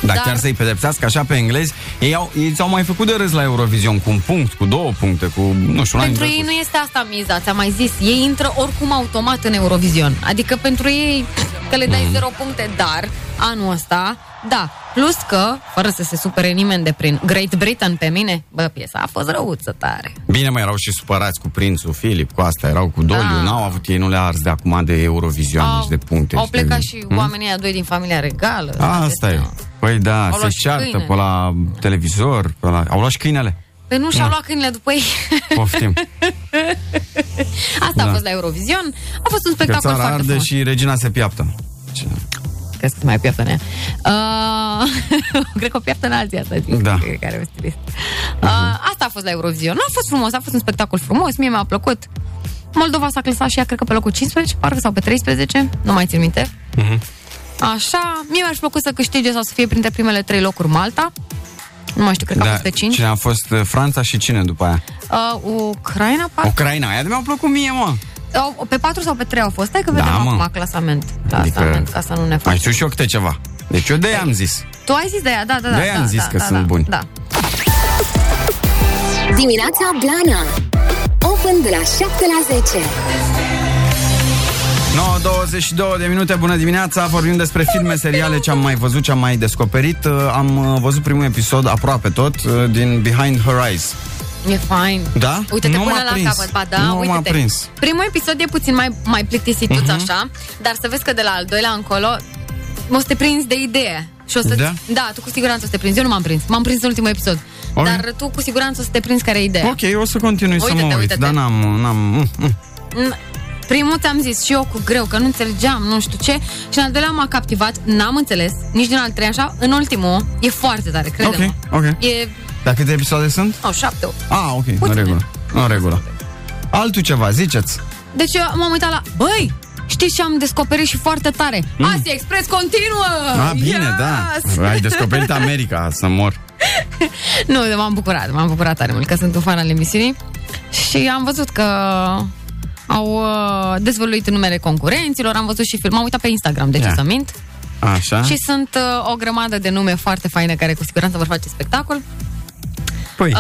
Da, Dar- chiar să-i pedepsească așa pe englezi. Ei, au, ei ți-au mai făcut de râs la Eurovision cu un punct, cu două puncte, cu, nu știu, n-ai Pentru intrat ei cu- nu este asta miza, ți-am mai zis. Ei intră oricum automat în Eurovision. Adică pentru ei că le dai Mhm. mm. 0 puncte, dar anul ăsta, da, Plus că, fără să se supere nimeni de prin Great Britain pe mine, bă, piesa a fost răuță tare. Bine, mă, erau și supărați cu prințul Filip, cu asta, erau cu Doliu, Da. n-au avut ei, nu le-a ars de acum de Eurovision, Au- nici de puncte. Au și de- plecat și Hmm? oamenii aia doi din familia regală. Asta e. Păi da, Au se luat și ceartă câine. pe la televizor, pe la... Au luat și câinele. Pe nu și-au Da. luat câinile după ei. Poftim. Asta a Da. fost la Eurovision. A fost un Că spectacol țara foarte arde frumos. și regina se piaptă. Că să mai piaptă nea. Uh, cred că o piaptă în alții asta. zic, Da. Care e stilist. Uh, asta a fost la Eurovision. A fost frumos, a fost un spectacol frumos, mie mi-a plăcut. Moldova s-a clasat și ea, cred că pe locul 15, parcă, sau pe 13, nu mai țin minte. Mhm. Așa, mie mi-aș plăcut să câștige sau să fie printre primele trei locuri Malta. Nu mai știu, cred că a Da, fost pe 5. Cine a fost uh, Franța și cine după aia? Uh, Ucraina, parcă. Ucraina, aia de mi-a plăcut mie, mă. Au- Pe 4 sau pe 3 au fost? Hai că Da, vedem mă. acum clasament. Clasament, ca să nu ne Mai facem. știu și eu câte ceva. Deci eu de-aia am zis. Tu ai zis de ea, da, da, da. De-aia da, am zis da, că da, sunt da, buni. Da. Dimineața Blana Open de la 7 la 10 9.22 de minute, bună dimineața Vorbim despre filme, seriale, ce am mai văzut, ce am mai descoperit Uh, Am uh, văzut primul episod, aproape tot uh, Din Behind Her Eyes E fain. Da? Uite-te Nu până m-a la prins. capăt, ba da, Nu m-a uite-te. prins. Primul episod e puțin mai, mai plictisituț Mhm. așa, dar să vezi că de la al doilea încolo o să te prinzi de idee. Și o să Da? da, tu cu siguranță o să te prinzi. Eu nu m-am prins. M-am prins în ultimul episod. Ok. Dar tu cu siguranță o să te prinzi care e ideea. Ok, o să continui să Uite-te, mă uit uite-te. Dar n-am, n-am mm, mm. N- Primul ți-am zis și eu cu greu, că nu înțelegeam, nu știu ce Și în al doilea m-a captivat, n-am înțeles Nici din al treilea așa, în ultimul E foarte tare, crede-mă Ok, ok E, Dar câte episoade sunt? au, șapte, opt. Ah, ok, în regulă În regulă Altul ceva, ziceți Deci eu m-am uitat la, băi, știți ce am descoperit și foarte tare? Mm. Asia Express continuă! Ah, bine, Yes! da Ai descoperit America, să mor Nu, m-am bucurat, m-am bucurat tare mult Că sunt un fan al emisiunii Și am văzut că au uh, dezvăluit numele concurenților Am văzut și film, m-am uitat pe Instagram, de ce Ia. să mint Așa Și sunt uh, o grămadă de nume foarte faine care cu siguranță vor face spectacol. Păi,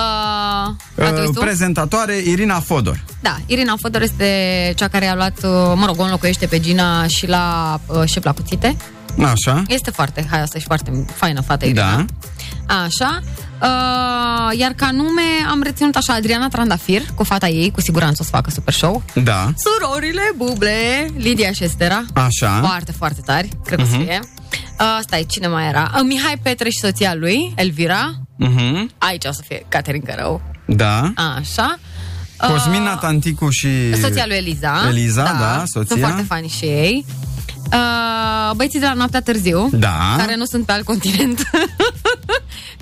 Uh, atunci uh, tu? prezentatoare Irina Fodor Da, Irina Fodor este cea care a luat, uh, mă rog, o înlocuiește pe Gina și la uh, șef la cuțite. Așa Este foarte haioasă și foarte faină fata Irina. Da Așa. Uh, iar ca nume am reținut așa Adriana Trandafir cu fata ei, cu siguranță o să facă super show. Da Surorile Buble, Lidia și Estera. Așa Foarte, foarte tari, cred că o să Mhm. fie. Uh, stai, cine mai era? Uh, Mihai Petre și soția lui, Elvira. Mhm. Aici o să fie Caterin Cărău. Da Așa. Cosmina Tanticu și Soția lui Eliza. Eliza, da, Sunt soția foarte fani și ei. Uh, băieții de la noaptea târziu, Da. care nu sunt pe alt continent.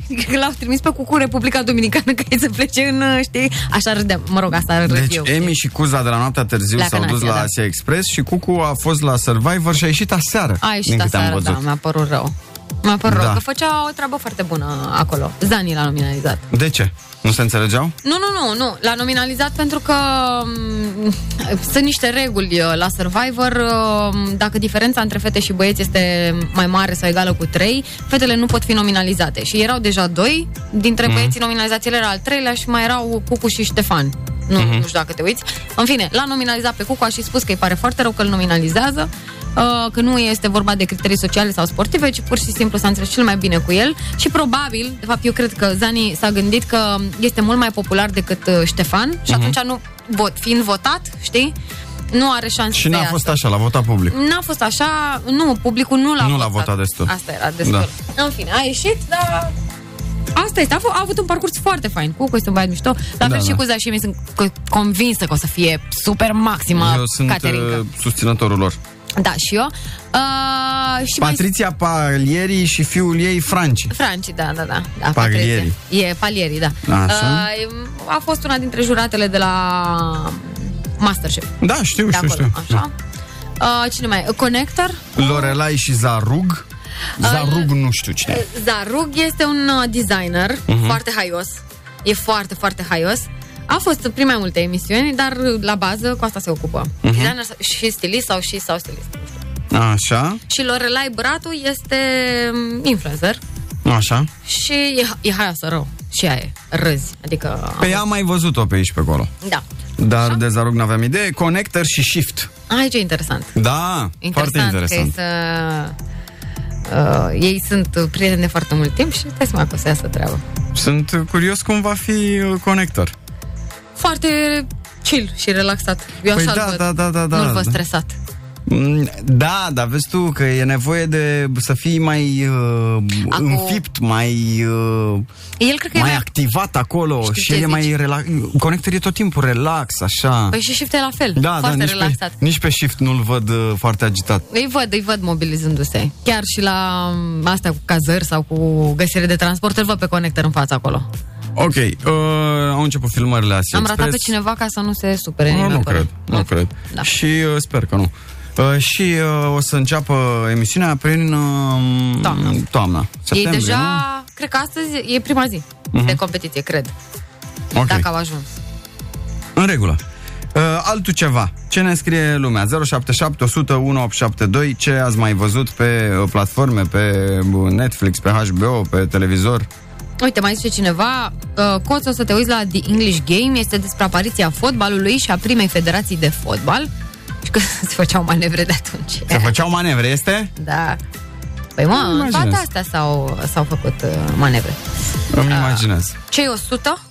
Cred că l-au trimis pe Cucu Republica Dominicană ca ei să plece în, uh, știi, așa râdeam, mă rog, asta râd Deci eu. Emi și Cuza de la noaptea târziu Pleacă s-au în dus Asia, la da. Asia Express și Cucu a fost la Survivor și a ieșit aseară. A ieșit din câte am aseară, văzut. da, mi-a părut rău. Mi-a părut Da. rău, că făcea o treabă foarte bună acolo. Zani l-a nominalizat. De ce? Nu se înțelegeau? Nu, nu, nu, nu. L-a nominalizat pentru că m, sunt niște reguli uh, la Survivor. uh, Dacă diferența între fete și băieți este mai mare sau egală cu 3, fetele nu pot fi nominalizate. Și erau deja doi dintre Mhm. băieții nominalizați. El era al treilea și mai erau Cucu și Ștefan. Nu, Mhm. nu știu dacă te uiți. În fine, l-a nominalizat pe Cucu, a și spus că îi pare foarte rău că îl nominalizează, uh, că nu este vorba de criterii sociale sau sportive, ci pur și simplu s-a înțeles cel mai bine cu el și probabil, de fapt eu cred că Zani s-a gândit că este mult mai popular decât uh, Ștefan și Mhm. atunci nu, vot, fiind votat, știi, nu are șanse Și să n-a iasă. fost așa, l-a votat public. N-a fost așa, nu, publicul nu l-a Nu votat. l-a votat destul. Asta era destul. Da. În fine, a ieșit, dar Asta este, a, f- a avut un parcurs foarte fain. Cucu este un băiat mișto. La Da, fel și da. cu Za și mi sunt co- convinsă că o să fie super maximă Eu sunt Caterinca. uh, susținătorul lor. Da, și eu. Uh, și mai Patriția Palieri și fiul ei Franci. Franci, da, da, da. da Paglieri. Patriția. E Palieri, da. Așa. Uh, a fost una dintre juratele de la Masterchef. Da, știu, De știu, acolo, știu. Așa. Uh, cine mai? Connector. Lorelai și Zarug. Zarug nu știu cine. e. Zarug este un uh, designer Mhm. foarte haios. E foarte, foarte haios. A fost prin mai multe emisiuni, dar uh, la bază cu asta se ocupă. Mhm. Designer sau- și stilist sau și sau stilist. Așa, Și Lorelai Bratu este um, influencer așa. și e, e haioasă rău. Și ea e. Râzi. Adică... Pe ea am mai văzut-o pe aici pe acolo. Da. Dar de Zarug n-aveam idee. Connector și Shift. Aici e interesant. Da, Interesant, foarte interesant. Că e să... Uh, ei sunt uh, prieteni de foarte mult timp și te seama că o să iasă treabă. Sunt curios cum va fi uh, conector. Foarte chill și relaxat. Eu Păi așa da, văd. da, da, da, da, Nu-l văd da. stresat. Mm, Da, dar vezi tu că e nevoie de să fii mai uh, Acum- înfipt, mai uh, El cred că e mai mai... activat acolo Știu și ce el e zici. mai relax. Conector e tot timpul relax, așa. Păi și shift e la fel. da, da, foarte nici pe, relaxat. nici pe shift nu-l văd uh, foarte agitat. Îi văd, îi văd mobilizându-se. Chiar și la um, astea cu cazări sau cu găsire de transport, îl văd pe conector în fața acolo. Ok, uh, au început filmările Asia Am ratat pe Express. cineva ca să nu se supere Nu, nimeni nu pe cred, noi. nu cred. Da. Și uh, sper că nu. Uh, și uh, o să înceapă emisiunea prin uh, Toamna. toamna. Ei Septembrie, deja, cred că astăzi e prima zi Mhm. de competiție, cred. nu? Ok. Dacă au ajuns. În regulă. Uh, altul ceva. Ce ne scrie lumea? 077 100 1872. Ce ați mai văzut pe uh, platforme, pe uh, Netflix, pe HBO, pe televizor? Uite, mai zice cineva, uh, Coț, o să te uiți la The English Game, este despre apariția fotbalului și a primei federații de fotbal. Și că se făceau manevre de atunci. Se făceau manevre, este? Da. Păi mă, în imaginez. toate astea s-au, s-au făcut uh, manevre. Îmi imaginez. Cei 100?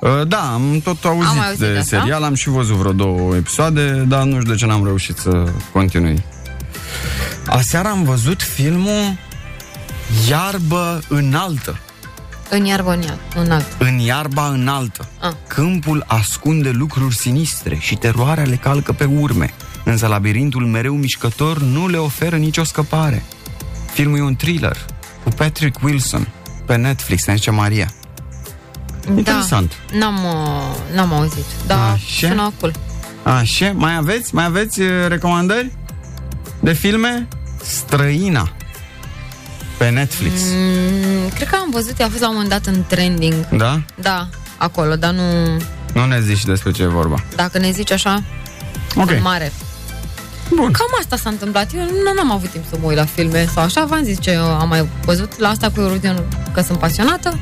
Uh, da, am tot auzit, Am auzit de de asta. serial, am și văzut vreo două episoade, dar nu știu de ce n-am reușit să continui. Aseară am văzut filmul Iarbă înaltă. În iarbă, în iarbă, în alt. În iarba înaltă. Ah. Câmpul ascunde lucruri sinistre și teroarea le calcă pe urme. Însă labirintul mereu mișcător nu le oferă nicio scăpare. Filmul e un thriller cu Patrick Wilson pe Netflix, ne zice Maria. Interesant. Da, n-am, uh, n-am auzit, dar Așa? sună cool. Așa, mai aveți? Mai aveți uh, recomandări de filme? Străina pe Netflix. Mm, cred că am văzut, a fost la un moment dat în trending. Da? Da, acolo, dar nu... Nu ne zici despre ce e vorba. Dacă ne zici așa, Ok. în mare. Bun. Cam asta s-a întâmplat. Eu nu n-am avut timp să mă uit la filme sau așa. V-am zis ce am mai văzut la asta cu Eurovision, că sunt pasionată.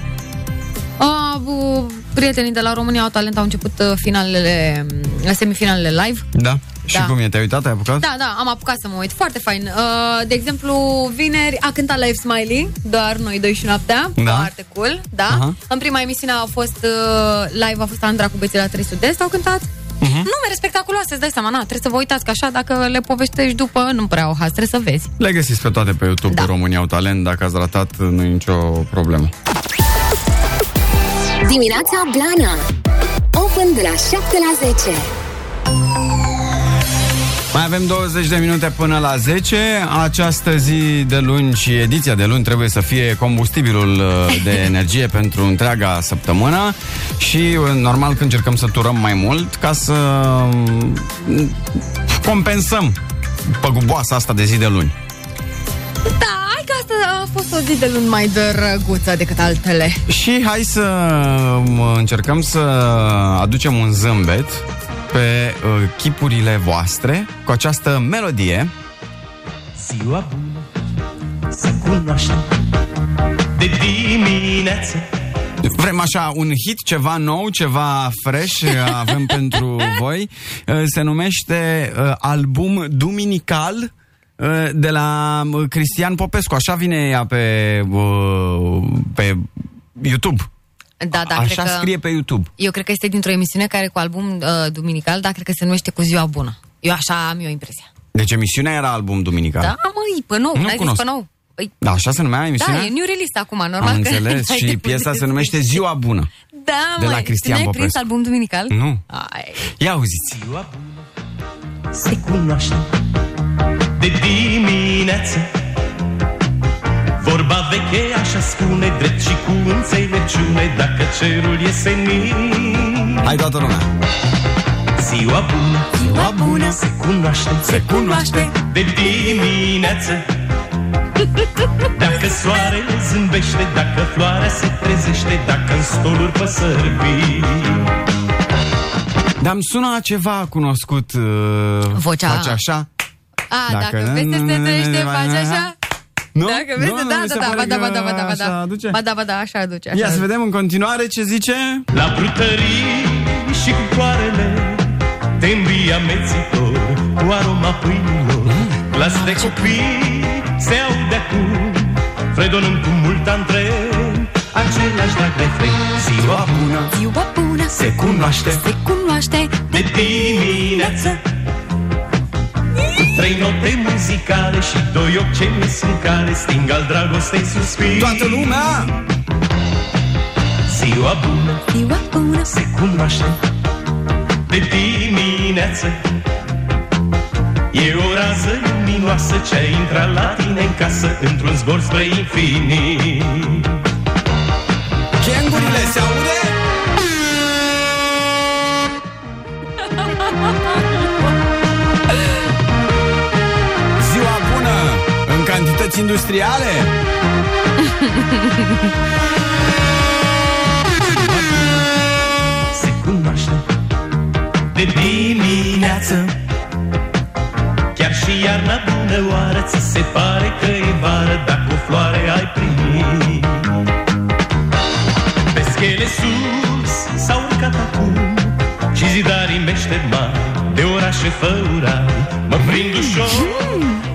A, bu, prietenii de la România au talent au început uh, finalele, mm, semifinalele live. Da? Și Da. cum e? Te-ai uitat? Ai apucat? Da, da, am apucat să mă uit. Foarte fain. Uh, de exemplu, vineri a cântat live Smiley, doar noi doi și noaptea. Da. Foarte cool, da. Aha. În prima emisiune a fost uh, live, a fost Andra cu băieții la 3 Sud-Est, au cântat. Mhm. Numere spectaculoase, îți dai seama, na, trebuie să vă uitați că așa, dacă le povestești după, nu prea au haz, trebuie să vezi. Le găsiți pe toate pe YouTube, da. România au talent, dacă ați ratat, nu e nicio problemă. Dimineața Blana Open de la 7 la 10 Mai avem 20 de minute până la 10. Această zi de luni și ediția de luni trebuie să fie combustibilul uh, de energie pentru întreaga săptămână și uh, normal că încercăm să turăm mai mult ca să um, compensăm păguboasa asta de zi de luni. Da, hai că asta a fost o zi de luni mai drăguță decât altele. Și hai să um, încercăm să aducem un zâmbet pe uh, chipurile voastre cu această melodie. Ziua bună Să cunoaștem De dimineață Vrem așa un hit, ceva nou, ceva fresh uh, avem pentru voi. Uh, Se numește uh, album Duminical uh, de la uh, Cristian Popescu. Așa vine ea pe, uh, pe YouTube. Da, da, Așa cred că... scrie pe YouTube. Eu cred că este dintr-o emisiune care cu album uh, duminical, dar cred că se numește Cu ziua bună. Eu așa am eu impresia. Deci emisiunea era album Duminical. Da, măi, pe nou, Nu n-ai zis cunosc. pe nou. Păi, Da, așa se numea emisiunea? da, e new release acum, normal Am că înțeles n-ai și de piesa unde se să numește zici. Ziua Bună. Da, de la măi, Cristian tu n-ai prins Popescu. album duminical? Nu. Ai. Ia auziți. Ziua bună Să cunoaștem De dimineață Vorba veche așa spune Drept și cu înțelepciune Dacă cerul e senin Hai toată lumea. Ziua bună Ziua bună Se cunoaște Se cunoaște De dimineață Dacă soarele zâmbește Dacă floarea se trezește Dacă în stoluri păsări vii Dar îmi sună ceva cunoscut. Uh, Vocea. Face așa. A, Dacă- dacă, vezi să se trăiește, faci așa? Nu? Dacă vezi, Nu, nu, da, mi da, se da, pare ba da, ba că da, ba da, ba așa da. aduce. Ba da, ba da, așa aduce. Așa Ia să aduce. vedem în continuare ce zice. La brutării și cu coarele Te învii amețitor Cu aroma pâinilor Glas de copii Se aude acum Fredonând cu mult antren Același drag refren Ziua bună Ziua bună Se cunoaște Se cunoaște De dimineață Cu trei note muzicale Și doi ochi ce mi sunt cale Sting al dragostei suspin Toată lumea! Ziua bună Ziua bună Se cunoaște De dimineață E o rază luminoasă Ce-a intrat la tine în casă Într-un zbor spre infinit Gangurile se aude? în cantități industriale? Se cunoaște De dimineață Chiar și iarna bună oară Ți se pare că e vară Dacă o floare ai primit Pe schele sus s-au urcat acum Și zidarii meșteri mari De orașe făurari Mă prind ușor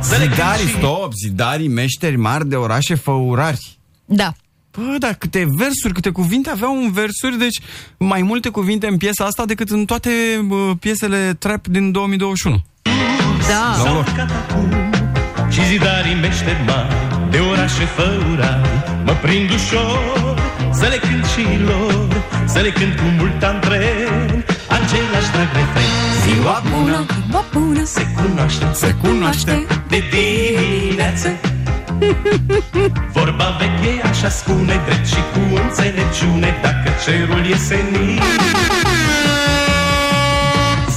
Să le cânt Zidarii, și- stop, zidarii meșteri mari de orașe făurari. Da. Bă, dar câte versuri, câte cuvinte aveau în versuri, deci mai multe cuvinte în piesa asta decât în toate bă, piesele trap din 2021. Da. La un loc. Și zidarii meșteri mari De orașe făurari Mă prind ușor Să le cânt și lor Să le cânt cu mult antren. Același drag refren. Ziua bună Ziua bună Se cunoaște Se cunoaște. De dimineață. Vorba veche așa spune Drept și cu înțelepciune Dacă cerul e senin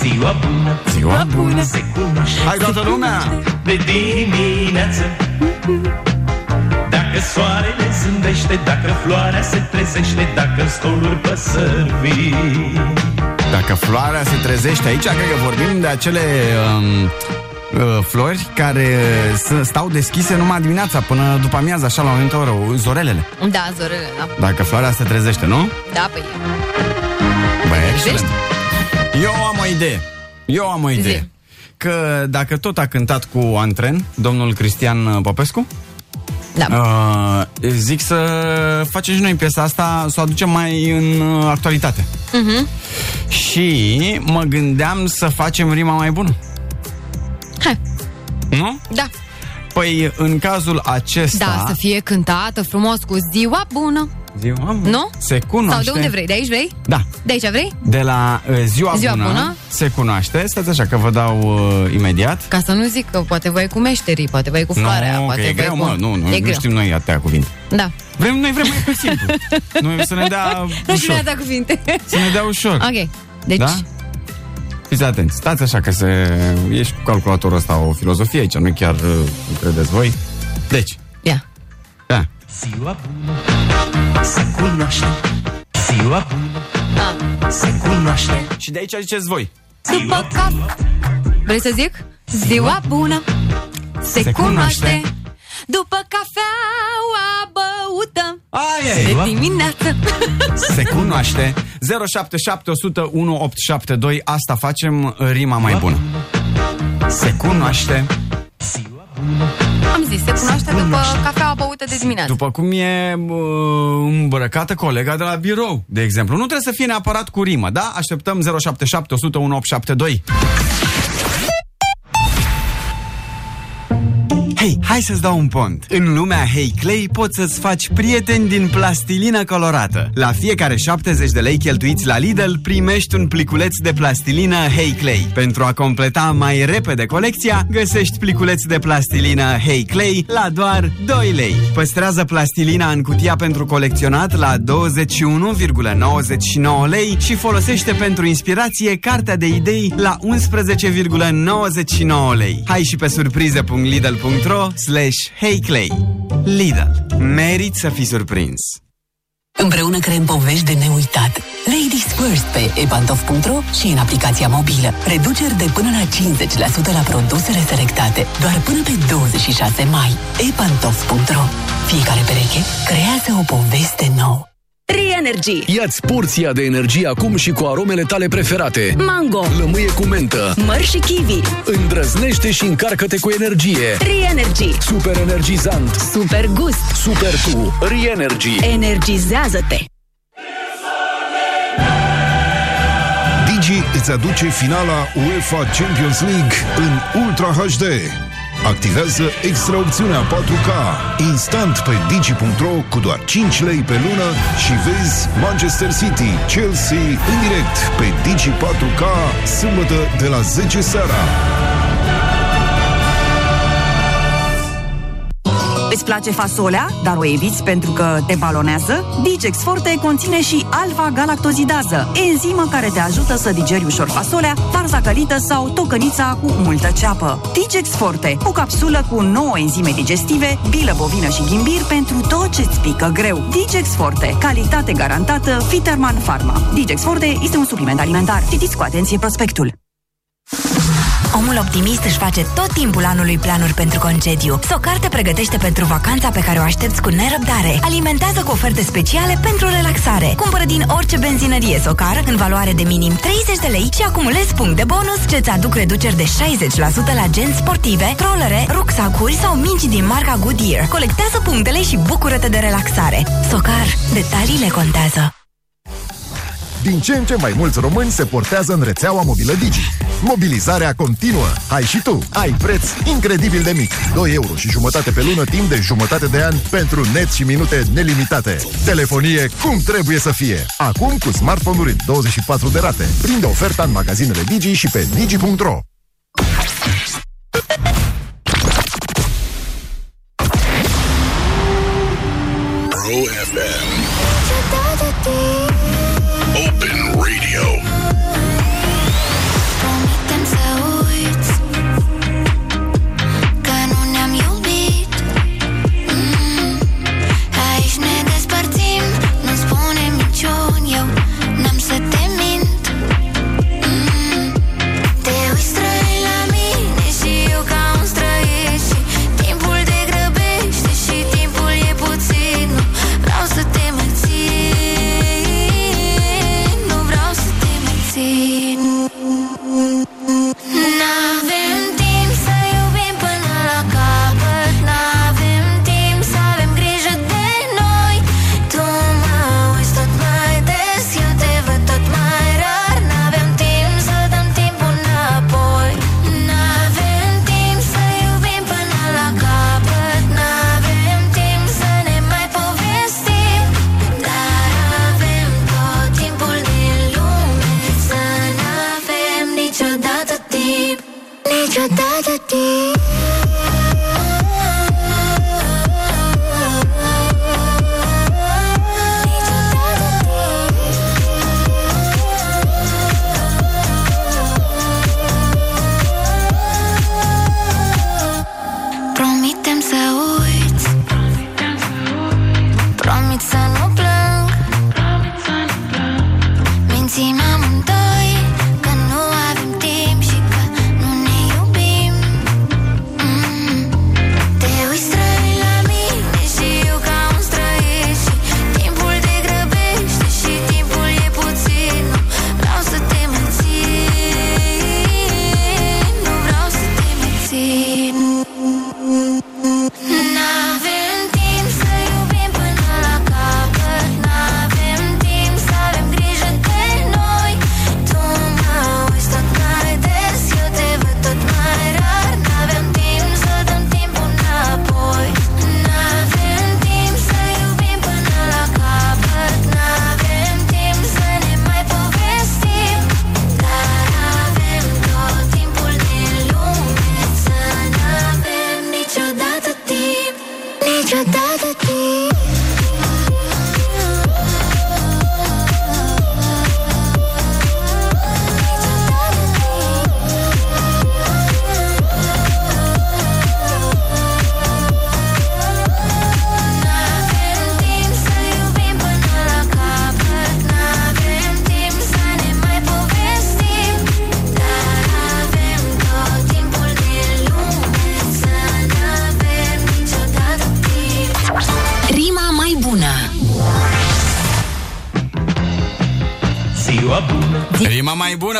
Ziua bună Ziua bună Se cunoaște Hai toată lumea! de dimineață Dacă soarele zâmbește Dacă floarea se trezește Dacă în stoluri păsări vii Dacă floarea se trezește aici, cred că vorbim de acele um, uh, flori care s- stau deschise numai dimineața până după amiază, așa la un moment oră, zorelele. Da, zorele, da. Dacă floarea se trezește, nu? Da, păi. Băi, excelent. Eu am o idee. Eu am o idee. Zi. Că dacă tot a cântat cu antren, domnul Cristian Popescu, Da. uh, zic să facem și noi piesa asta, să o aducem mai în uh, actualitate. Mhm. Și mă gândeam să facem rima mai bună. Hai. Nu? Da. Păi, în cazul acesta... Da, să fie cântată frumos cu ziua bună. Ziua, Nu? Se cunoaște... Sau de unde vrei? De aici vrei? Da. De aici vrei? De la uh, ziua, Ziua bună, bună. se cunoaște. Stați așa că vă dau uh, imediat. Ca să nu zic că poate voi cu meșterii, poate voi cu floarea, nu, poate că e voi greu, cu... mă, nu, nu, e nu greu. știm noi atâtea cuvinte. Da. Vrem, noi vrem mai pe simplu. noi să ne dea Nu știu ușor. ne-a dat cuvinte. Să ne dea ușor. Ok. Deci, Da? Fiți atenți, stați așa că se... Ești cu calculatorul ăsta o filozofie aici, nu chiar uh, credeți voi. Deci, ia. da. Ziua bună Se cunoaște Ziua bună Da. Se cunoaște Și de aici ziceți voi. După cap. Vrei să zic? Ziua bună se, Se cunoaște. cunoaște. După cafeaua băută Aia de e. dimineață. Se cunoaște 077 100 1872 Asta facem uh, rima mai bună Se cunoaște Am zis, se cunoaște după cafeaua băută de dimineață. După cum e uh, îmbrăcată colega de la birou De exemplu Nu trebuie să fie neapărat cu rimă Da? Așteptăm 077 100 1872 hai să-ți dau un pont. În lumea Hey Clay poți să-ți faci prieteni din plastilină colorată. La fiecare 70 de lei cheltuiți la Lidl, primești un pliculeț de plastilină Hey Clay. Pentru a completa mai repede colecția, găsești pliculeț de plastilină Hey Clay la doar 2 lei. Păstrează plastilina în cutia pentru colecționat la 21,99 lei și folosește pentru inspirație cartea de idei la 11,99 lei. Hai și pe surprize.lidl.ro slash heyclay. Lidl. Merit să fii surprins. Împreună creăm povești de neuitat. Ladies First pe epantof.ro și în aplicația mobilă. Reduceri de până la 50% la produsele selectate. Doar până pe 26 mai. epantof.ro Fiecare pereche creează o poveste nouă. Re-Energy. Ia-ți porția de energie acum și cu aromele tale preferate. Mango. Lămâie cu mentă. Măr și kiwi. Îndrăznește și încarcă-te cu energie. Re-Energy. Super energizant. Super gust. Super tu. Re-Energy. Energizează-te. Digi îți aduce finala UEFA Champions League în Ultra HD. Activează extra opțiunea 4K instant pe digi.ro cu doar 5 lei pe lună și vezi Manchester City, Chelsea în direct pe Digi 4K sâmbătă de la 10 seara. Îți place fasolea, dar o eviți pentru că te balonează? Digex Forte conține și alfa-galactozidază, enzimă care te ajută să digeri ușor fasolea, varza călită sau tocănița cu multă ceapă. Digex Forte, o capsulă cu 9 enzime digestive, bilă bovină și ghimbir pentru tot ce-ți pică greu. Digex Forte, calitate garantată, Fiterman Pharma. Digex Forte este un supliment alimentar. Citiți cu atenție prospectul. Omul optimist își face tot timpul anului planuri pentru concediu. Socar te pregătește pentru vacanța pe care o aștepți cu nerăbdare. Alimentează cu oferte speciale pentru relaxare. Cumpără din orice benzinărie Socar în valoare de minim 30 de lei și acumulezi puncte bonus ce-ți aduc reduceri de 60% la genți sportive, trollere, rucsacuri sau mingi din marca Goodyear. Colectează punctele și bucură-te de relaxare. Socar. Detaliile contează. Din ce în ce mai mulți români se portează în rețeaua mobilă Digi. Mobilizarea continuă. Hai și tu. Ai preț incredibil de mic. 2 euro și jumătate pe lună timp de jumătate de an pentru net și minute nelimitate. Telefonie cum trebuie să fie. Acum cu smartphone-uri în 24 de rate. Prinde oferta în magazinele Digi și pe digi.ro.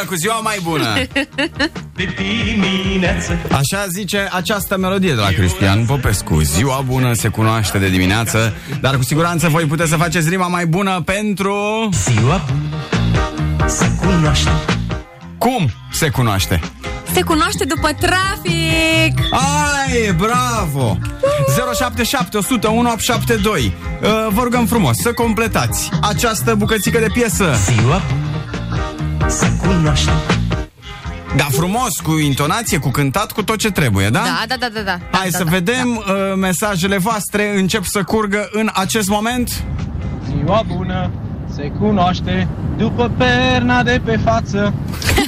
bună cu ziua mai bună de dimineață Așa zice această melodie de la Cristian Popescu Ziua bună se cunoaște de dimineață Dar cu siguranță voi puteți să faceți rima mai bună pentru... Ziua bună se cunoaște Cum se cunoaște? Se cunoaște după trafic! Ai, bravo! 077 100 1872 uh, Vă rugăm frumos să completați această bucățică de piesă Ziua se cunoaște Da, frumos, cu intonație, cu cântat, cu tot ce trebuie, da? Da, da, da, da, da. Hai da, să da, vedem uh, mesajele voastre încep să curgă în acest moment Ziua bună se cunoaște după perna de pe față.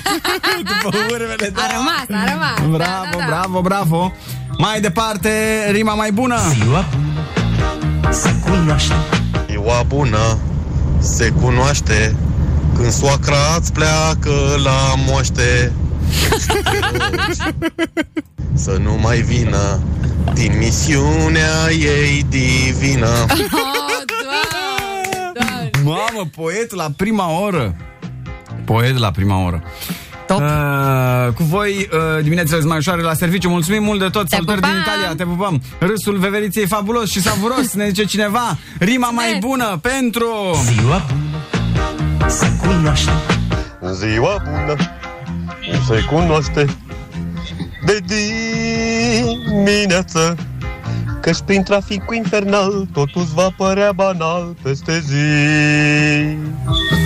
După urmele, da. A rămas, a rămas. Bravo, da, da, da. bravo, bravo Mai departe, rima mai bună Ziua bună se cunoaște Ziua bună se cunoaște când soacra îți pleacă la moște. Să nu mai vină din misiunea ei divină. Oh, doamne, doamne. Mamă, poet la prima oră Poet la prima oră Top. Uh, cu voi uh, diminețile mai ușoare la serviciu Mulțumim mult de tot, Te salutări din pupăm! Italia Te pupăm, râsul veveriției fabulos și savuros Ne zice cineva, rima mai bună pentru Ziua bună se cunoaște. Ziua bună se cunoaște de dimineață Căci prin traficul infernal totul îți va părea banal peste zi.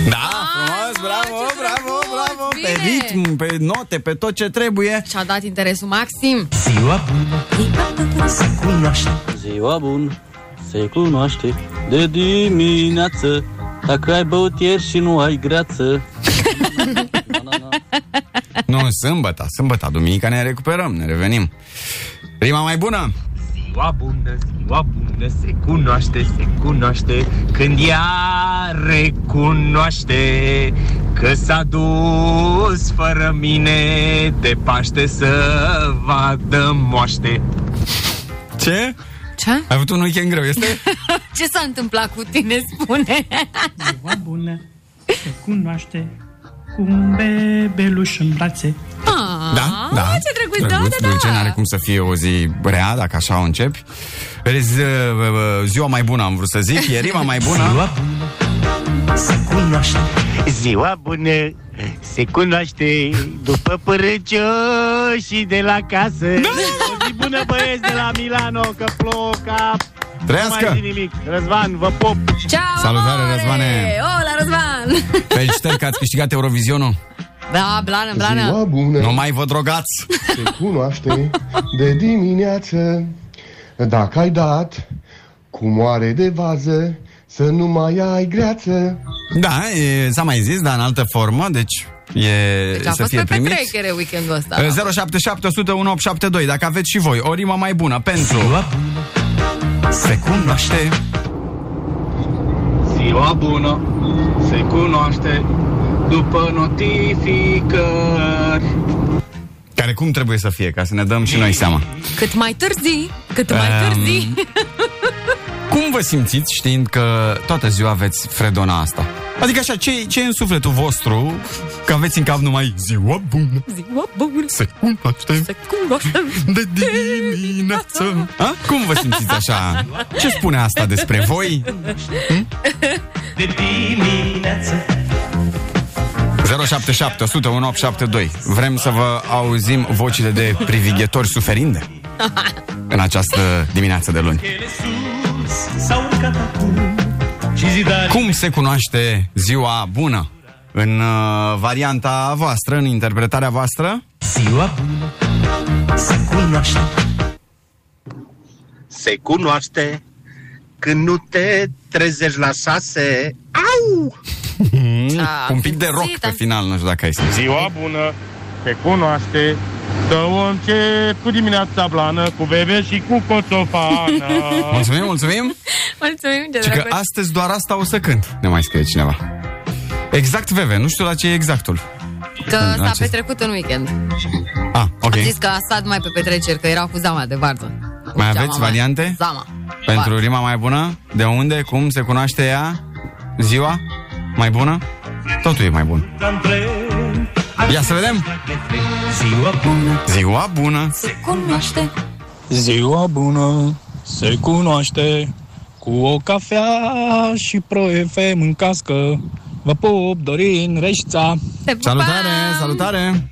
Da, frumos, bravo, bravo, bravo Pe bine! ritm, pe note, pe tot ce trebuie. Și-a dat interesul maxim. Ziua bună se cunoaște. Ziua bun se cunoaște de dimineață Dacă ai băut ieri și nu ai greață Nu, sâmbătă, sâmbătă, duminica ne recuperăm, ne revenim Rima mai bună Ziua bună, ziua bună se cunoaște, se cunoaște când ea recunoaște că s-a dus fără mine de Paște să vadă moaște. Ce? Ce? Ai avut un weekend greu, este? Ce s-a întâmplat cu tine, spune? Ziua bună se cunoaște cu un bebeluș în brațe. Ah, Da, da. Ce drăguț, da, da, Dulce, da. n-are cum să fie o zi rea, dacă așa o începi. Vezi, uh, uh, ziua mai bună am vrut să zic, e rima mai bună. Ziua bună se cunoaște Ziua bună se cunoaște după și de la casă. Da! O zi bună băieți de la Milano, că ploca. Trăiască! Nu mai zi nimic. Răzvan, vă pop! Ciao, Salutare, amore! Răzvane! Hola, Răzvan! Felicitări că ați câștigat Eurovizionul. Da, blană, blană. bună Nu mai vă drogați. se cunoaște de dimineață Dacă ai dat cu moare de vază Să nu mai ai greață Da, e, s-a mai zis, dar în altă formă, deci e Deci a să fost fie pe primit. petrecere weekendul ăsta. 077 100 1872 Dacă aveți și voi o rimă mai bună pentru Ziua bună Se cunoaște Ziua bună se cunoaște după notificări. Care cum trebuie să fie, ca să ne dăm și noi seama Cât mai târzi, cât mai Um, târzi. Cum vă simțiți știind că toată ziua aveți fredona asta? Adică așa, ce, ce e în sufletul vostru Că aveți în cap numai ziua bună Ziua bună Se cunoaște se cunoaște de dimineață. A? Cum vă simțiți așa? Ce spune asta despre voi? de dimineață. 077 100 1872 Vrem să vă auzim vocile de privighetori suferinde În această dimineață de luni. Ele sus s-au urcat acum Și zidarii Cum se cunoaște ziua bună? În uh, varianta voastră, în interpretarea voastră? Ziua bună se cunoaște Se cunoaște când nu te trezești la șase. Au! Ah, Un pic de rock simțit, pe am final, nu știu dacă ai simțit Ziua bună se cunoaște Să o încep cu dimineața blană Cu bebe și cu coțofană Mulțumim, mulțumim Mulțumim, ce Și că drăguț. astăzi doar asta o să cânt Ne mai scrie cineva Exact, Veve, nu știu la ce e exactul Că s-a acest- petrecut în weekend. Ah, ok Am zis că a stat mai pe petreceri, că era cu zama de varză. Cu Mai zeama aveți variante? Zama. Pentru Varză. rima mai bună? De unde? Cum se cunoaște ea? Ziua? Mai bună? totul e mai bun. Ia să vedem. Ziua bună, Ziua bună. Se cunoaște. Ziua bună se cunoaște cu o cafea și pro FM în cască. Vă pup, Dorin Reșța. Salutare, salutare.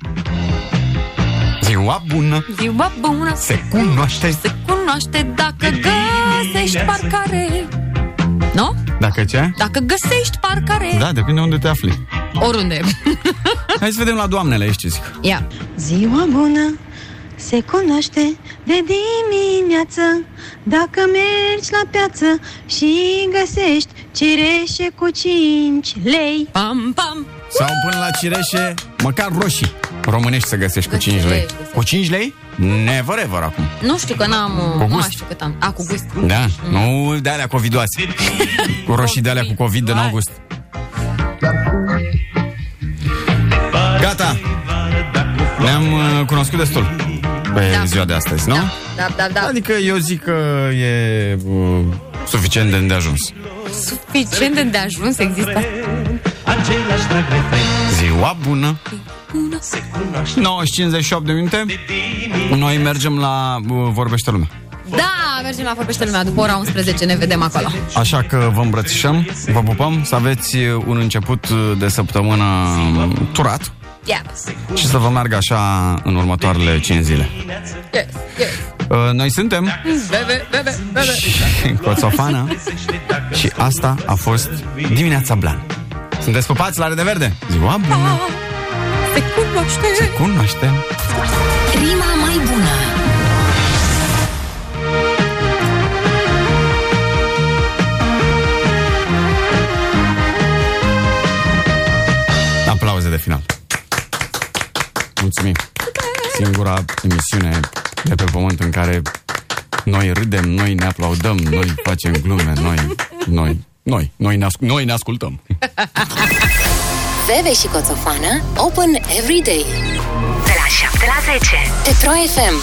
Ziua bună. Ziua bună. Se cunoaște. Se cunoaște dacă găsești parcare. Nu? Dacă ce? Dacă găsești parcare. Da, depinde unde te afli. Oriunde. Hai să vedem la doamnele aici ce zic. Ia. Ziua bună se cunoaște de dimineață Dacă mergi la piață și găsești cireșe cu 5 lei Pam, pam Sau până la cireșe, măcar roșii românești să găsești cu 5 lei. Cu 5 lei? Never ever acum. Nu știu că n-am... Cu Nu gust. mai știu cât am. A, cu gust. Da, nu de alea covidoase. cu roșii de alea cu covid de n-au gust. Gata. Ne-am uh, cunoscut destul pe Da. ziua de astăzi, nu? Da, da, da. Adică eu zic că e uh, suficient de îndeajuns. Suficient de îndeajuns există. același drag refren. Ziua bună! Bună. 9 și 58 de minute. Noi mergem la uh, Vorbește Lumea. Da, mergem la Vorbește Lumea. După ora 11 ne vedem acolo. Așa că vă îmbrățișăm, vă pupăm, să aveți un început de săptămână turat Yeah. și să vă meargă așa în următoarele 5 zile. Yes, yes. Uh, Noi suntem Bebe, bebe, bebe. Coțofană și asta a fost Dimineața Blan. Sunteți pupați la Rede Verde? Ziua bună! Se cunoaște. Se cunoaște! Rima mai bună Aplauze de final. Mulțumim. Singura emisiune de pe pământ în care noi râdem, noi ne aplaudăm, noi facem glume, noi, noi, noi, noi ne, asc- noi ne ascultăm. Bebe și Coțofană Open every day De la 7 la 10 Petro FM